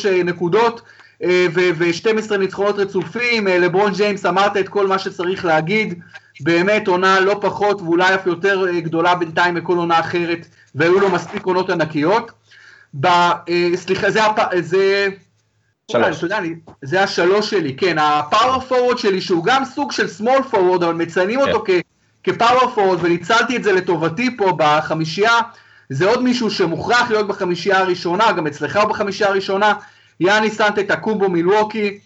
אה, נקודות אה, ו-12 ניצחונות רצופים, אה, לברון ג'יימס אמרת את כל מה שצריך להגיד, באמת עונה לא פחות ואולי אף יותר גדולה בינתיים מכל עונה אחרת, והיו לו מספיק עונות ענקיות. ב, סליחה, זה, זה שלוש. יודע, זה השלוש שלי, כן, ה power forward שלי שהוא גם סוג של small forward, אבל מציינים אותו כן. כפאוור פורוורד וניצלתי את זה לטובתי פה בחמישייה, זה עוד מישהו שמוכרח להיות בחמישייה הראשונה, גם אצלך הוא בחמישייה הראשונה, יאני סנטה תקומבו מילווקי,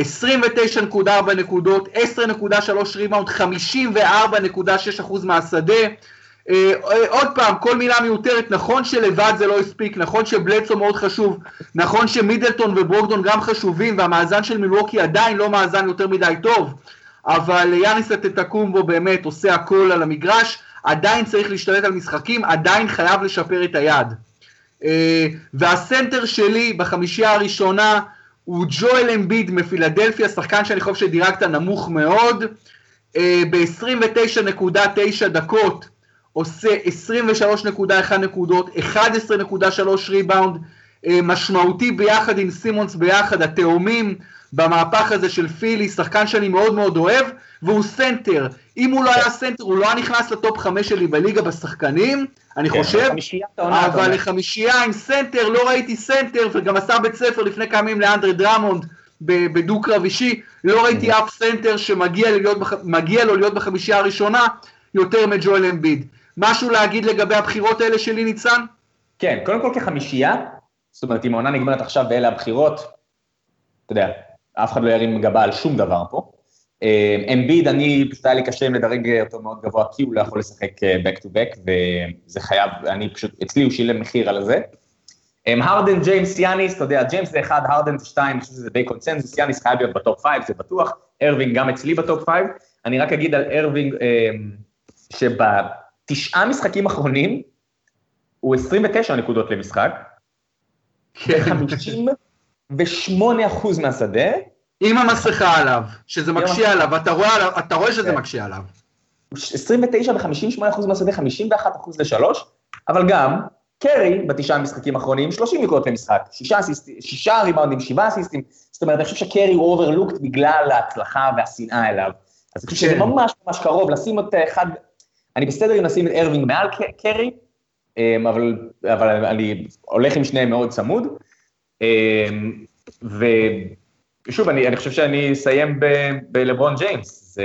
29.4 נקודות, 10.3 ריבאונד, 54.6% מהשדה. אה, עוד פעם, כל מילה מיותרת, נכון שלבד זה לא הספיק, נכון שבלדסו מאוד חשוב, נכון שמידלטון וברוקדון גם חשובים, והמאזן של מילווקי עדיין לא מאזן יותר מדי טוב, אבל יאניס אטטקומבו באמת עושה הכל על המגרש, עדיין צריך להשתלט על משחקים, עדיין חייב לשפר את היד. אה, והסנטר שלי בחמישייה הראשונה הוא ג'ואל אמביד מפילדלפיה, שחקן שאני חושב שדירגת נמוך מאוד, אה, ב-29.9 דקות עושה 23.1 נקודות, 11.3 ריבאונד, אה, משמעותי ביחד עם סימונס ביחד, התאומים במהפך הזה של פילי, שחקן שאני מאוד מאוד אוהב, והוא סנטר. אם הוא לא היה סנטר, הוא לא היה נכנס ל top חמש שלי בליגה בשחקנים, אני כן, חושב, אבל לחמישייה עם סנטר, לא ראיתי סנטר, וגם עשה בית ספר לפני כמה ימים לאנדרי דרמונד בדו-קרב אישי, לא ראיתי אף סנטר שמגיע לו להיות בחמישייה הראשונה יותר מג'ואל אמביד. משהו להגיד לגבי הבחירות האלה שלי, ניצן? כן, קודם כל כחמישייה, זאת אומרת, אם העונה נגמרת עכשיו ואלה הבחירות, אתה יודע, אף אחד לא ירים גבה על שום דבר פה. אמביד, אני, פשוט היה לי קשה לדרג אותו מאוד גבוה, כי הוא לא יכול לשחק back to back, וזה חייב, אני פשוט, אצלי הוא שילם מחיר על זה. הרדן, ג'יימס, יאניס, אתה יודע, ג'יימס זה אחד, הרדן זה שתיים, אני חושב שזה די קונצנזוס, יאניס חייב להיות ב top five, זה בטוח, ארווינג גם אצלי ב top five. אני רק אגיד על ארווינג, שבתשעה משחקים אחרונים, הוא 29 נקודות למשחק, כן. 58 אחוז מהשדה, עם המסכה עליו, שזה מקשה עליו, אתה רואה, אתה רואה שזה כן. מקשה עליו. 29 ו-58 אחוז מהשדה, 51 אחוז לשלוש, אבל גם, קרי בתשעה המשחקים האחרונים, 30 נקודות למשחק, שישה, ריבאונדים, שבעה אסיסטים, זאת אומרת, אני חושב שקרי הוא overlooked בגלל ההצלחה והשנאה אליו. אז אני חושב שזה כן. ממש ממש קרוב, לשים את אחד, אני בסדר אם לשים את ארווינג מעל קרי, אמ, אבל, אבל אני הולך עם שניהם מאוד צמוד. אמ, ו... שוב, אני, אני חושב שאני אסיים בלברון ג'יימס. זה...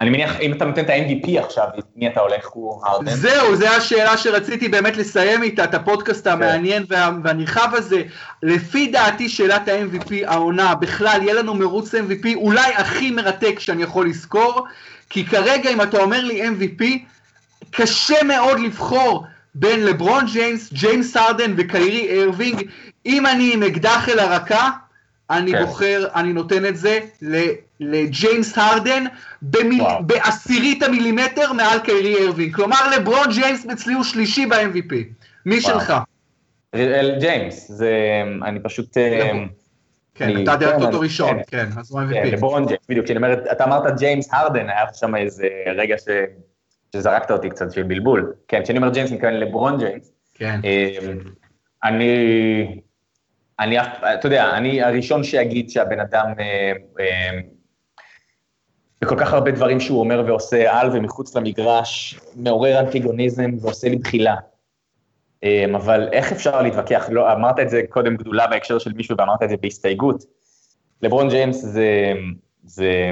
אני מניח, אם אתה נותן את ה-MVP עכשיו, מי אתה הולך? הוא הרדן? זהו, זו השאלה שרציתי באמת לסיים איתה, את הפודקאסט המעניין וה, והנרחב הזה. לפי דעתי, שאלת ה-MVP העונה, בכלל, יהיה לנו מרוץ MVP אולי הכי מרתק שאני יכול לזכור, כי כרגע, אם אתה אומר לי MVP, קשה מאוד לבחור בין לברון ג'יימס, ג'יימס הרדן וקיירי ארווינג. אם אני עם אקדח אל הרקה, אני כן. בוחר, אני נותן את זה לג'יימס הרדן במיל... בעשירית המילימטר מעל קיירי ארווינג. כלומר, לברון ג'יימס אצלי הוא שלישי ב-MVP. מי וואו. שלך? ג'יימס, זה, אני פשוט... אה, כן, אתה דירגת אותו ראשון, כן, אז הוא MVP. כן, לברון ג'יימס, בדיוק, אתה אמרת ג'יימס הרדן, היה שם איזה רגע שזרקת אותי קצת של בלבול. כן, כשאני אומר ג'יימס, אני מתכוון לברון ג'יימס. כן. אה, אני, אני, אתה יודע, אני הראשון שיגיד שהבן אדם, אה, אה, בכל כך הרבה דברים שהוא אומר ועושה על ומחוץ למגרש, מעורר אנטיגוניזם ועושה לי בחילה. אבל איך אפשר להתווכח? לא, אמרת את זה קודם גדולה בהקשר של מישהו ואמרת את זה בהסתייגות. לברון ג'יימס זה, זה,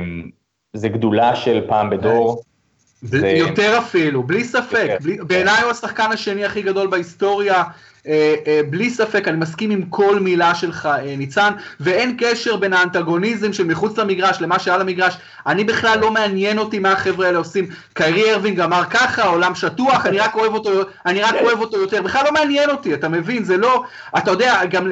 זה גדולה של פעם בדור. זה... יותר אפילו, בלי ספק. בלי... בעיניי הוא השחקן השני הכי גדול בהיסטוריה. אה, אה, בלי ספק, אני מסכים עם כל מילה שלך, אה, ניצן, ואין קשר בין האנטגוניזם של מחוץ למגרש למה שעל המגרש. אני בכלל לא מעניין אותי מה החבר'ה האלה עושים. קיירי ארווינג אמר ככה, העולם שטוח, אני רק אוהב אותו, אני רק אוהב אותו יותר. בכלל לא מעניין אותי, אתה מבין? זה לא, אתה יודע, גם...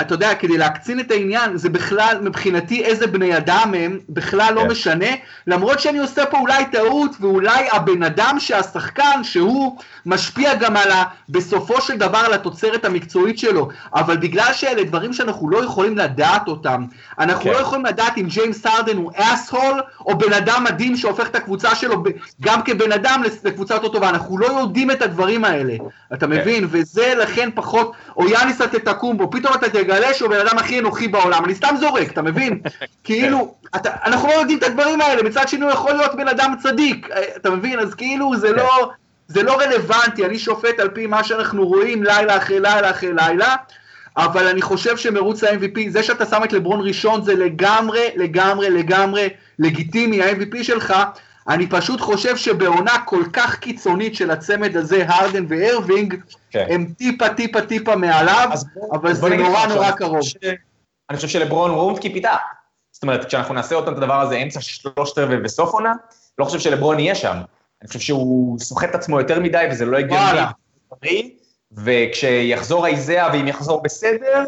אתה יודע, כדי להקצין את העניין, זה בכלל, מבחינתי איזה בני אדם הם, בכלל לא כן. משנה, למרות שאני עושה פה אולי טעות, ואולי הבן אדם שהשחקן, שהוא משפיע גם על ה... בסופו של דבר על התוצרת המקצועית שלו, אבל בגלל שאלה דברים שאנחנו לא יכולים לדעת אותם, אנחנו כן. לא יכולים לדעת אם ג'יימס הרדן הוא אסהול, או בן אדם מדהים שהופך את הקבוצה שלו גם כבן אדם לקבוצה יותר טובה, אנחנו לא יודעים את הדברים האלה, אתה כן. מבין? וזה לכן פחות, או יאניס אתה תקום בו, פתאום אתה תגלה שהוא הבן אדם הכי אנוכי בעולם, אני סתם זורק, אתה מבין? כאילו, אתה, אנחנו לא יודעים את הדברים האלה, מצד שני הוא יכול להיות בן אדם צדיק, אה, אתה מבין? אז כאילו זה לא, זה לא רלוונטי, אני שופט על פי מה שאנחנו רואים לילה אחרי לילה אחרי לילה, אבל אני חושב שמרוץ ה-MVP, זה שאתה שם את לברון ראשון זה לגמרי, לגמרי, לגמרי לגיטימי, ה-MVP שלך, אני פשוט חושב שבעונה כל כך קיצונית של הצמד הזה, הרדן וארווינג, כן. הם טיפה טיפה טיפה מעליו, אבל זה נורא נורא קרוב. ש... אני חושב שלברון רומקי פיתה. זאת אומרת, כשאנחנו נעשה אותם את הדבר הזה אמצע שלושת רבעי וסוף עונה, לא חושב שלברון יהיה שם. אני חושב שהוא סוחט את עצמו יותר מדי, וזה לא הגיוני. וכשיחזור האיזאה, ואם יחזור בסדר,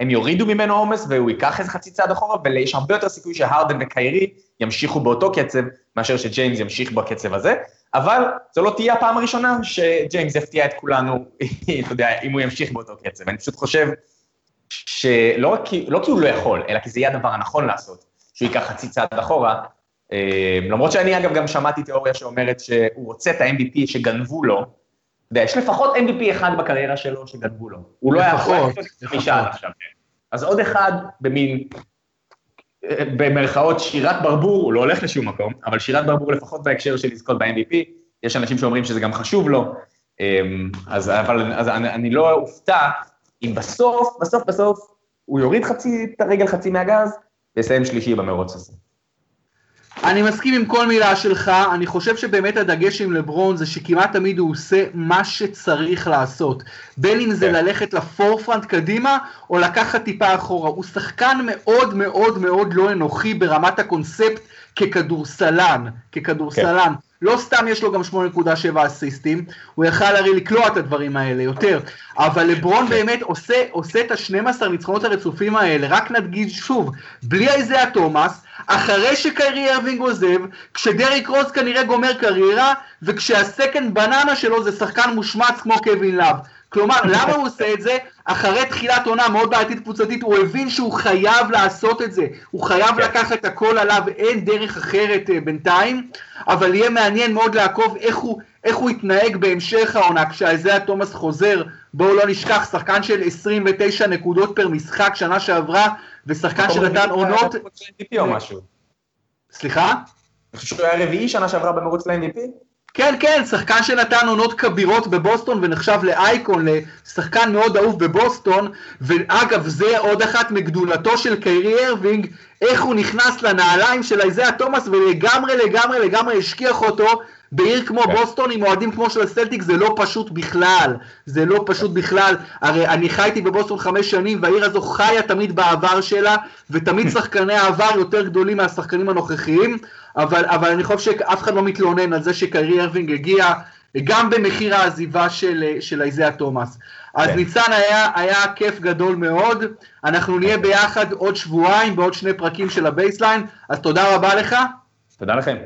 הם יורידו ממנו עומס והוא ייקח איזה חצי צעד אחורה, ויש הרבה יותר סיכוי שהרדן וקיירי ימשיכו באותו קצב, מאשר שג'יימס ימשיך בקצב הזה, אבל זו לא תהיה הפעם הראשונה שג'יימס יפתיע את כולנו, אתה יודע, אם הוא ימשיך באותו קצב. אני פשוט חושב שלא רק כי, לא כי הוא לא יכול, אלא כי זה יהיה הדבר הנכון לעשות, שהוא ייקח חצי צעד אחורה, אה, למרות שאני אגב גם שמעתי תיאוריה שאומרת שהוא רוצה את ה-MVP שגנבו לו, יודע, יש לפחות MVP אחד בקריירה שלו שגנבו לו. הוא לא יכול חמישה עכשיו. אז עוד אחד במין, במרכאות שירת ברבור, הוא לא הולך לשום מקום, אבל שירת ברבור לפחות בהקשר של לזכות ב-MVP, יש אנשים שאומרים שזה גם חשוב לו, אמ, אז, אבל, אז אני, אני לא אופתע אם בסוף, בסוף, בסוף, הוא יוריד חצי, את הרגל חצי מהגז, ויסיים שלישי במרוץ הזה. אני מסכים עם כל מילה שלך, אני חושב שבאמת הדגש עם לברון זה שכמעט תמיד הוא עושה מה שצריך לעשות. בין אם זה כן. ללכת לפורפרנט קדימה, או לקחת טיפה אחורה. הוא שחקן מאוד מאוד מאוד לא אנוכי ברמת הקונספט ככדורסלן, ככדורסלן. כן. לא סתם יש לו גם 8.7 אסיסטים, הוא יכל הרי לקלוע את הדברים האלה יותר, אבל לברון כן. באמת עושה, עושה את ה-12 ניצחונות הרצופים האלה, רק נדגיש שוב, בלי איזיה תומאס, אחרי שקיירי ארווינג עוזב, כשדריק רוז כנראה גומר קריירה, וכשהסקנד בננה שלו זה שחקן מושמץ כמו קווין לאב. כלומר, למה הוא עושה את זה? אחרי תחילת עונה מאוד בעייתית קבוצתית, הוא הבין שהוא חייב לעשות את זה. הוא חייב כן. לקחת הכל עליו, אין דרך אחרת uh, בינתיים, אבל יהיה מעניין מאוד לעקוב איך הוא, איך הוא יתנהג בהמשך העונה, כשאיזיה תומאס חוזר, בואו לא נשכח, שחקן של 29 נקודות פר משחק שנה שעברה, ושחקן שנתן עונות... סליחה? אני חושב שהוא היה רביעי שנה שעברה במרוץ ל-MVP? כן, כן, שחקן שנתן עונות כבירות בבוסטון ונחשב לאייקון, לשחקן מאוד אהוב בבוסטון, ואגב, זה עוד אחת מגדולתו של קיירי ארווינג, איך הוא נכנס לנעליים של איזאה תומאס ולגמרי לגמרי לגמרי השכיח אותו בעיר כמו כן. בוסטון עם אוהדים כמו של הסלטיק זה לא פשוט בכלל, זה לא פשוט בכלל, הרי אני חייתי בבוסטון חמש שנים והעיר הזו חיה תמיד בעבר שלה ותמיד שחקני העבר יותר גדולים מהשחקנים הנוכחיים, אבל, אבל אני חושב שאף אחד לא מתלונן על זה שקיירי ארווינג הגיע גם במחיר העזיבה של, של איזאה תומאס. אז כן. ניצן היה, היה כיף גדול מאוד, אנחנו נהיה ביחד עוד שבועיים בעוד שני פרקים של הבייסליין, אז תודה רבה לך. תודה לכם.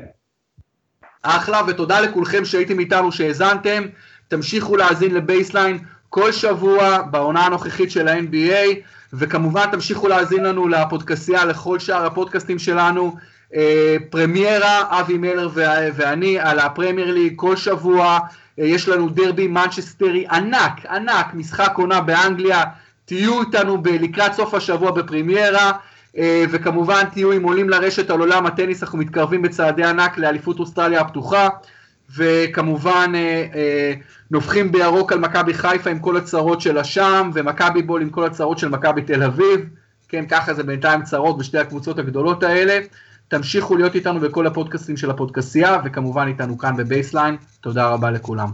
אחלה, ותודה לכולכם שהייתם איתנו, שהאזנתם. תמשיכו להאזין לבייסליין כל שבוע בעונה הנוכחית של ה-NBA, וכמובן תמשיכו להאזין לנו לפודקסייה, לכל שאר הפודקאסטים שלנו. אה, פרמיירה, אבי מלר ואני על הפרמייר ליג כל שבוע, אה, יש לנו דרבי מנצ'סטרי ענק, ענק, משחק עונה באנגליה, תהיו איתנו לקראת סוף השבוע בפרמיירה, וכמובן תהיו עם עולים לרשת על עולם הטניס, אנחנו מתקרבים בצעדי ענק לאליפות אוסטרליה הפתוחה, וכמובן נובחים בירוק על מכבי חיפה עם כל הצרות שלה שם, ומכבי בול עם כל הצרות של מכבי תל אביב, כן, ככה זה בינתיים צרות בשתי הקבוצות הגדולות האלה. תמשיכו להיות איתנו בכל הפודקאסטים של הפודקסייה, וכמובן איתנו כאן בבייסליין. תודה רבה לכולם.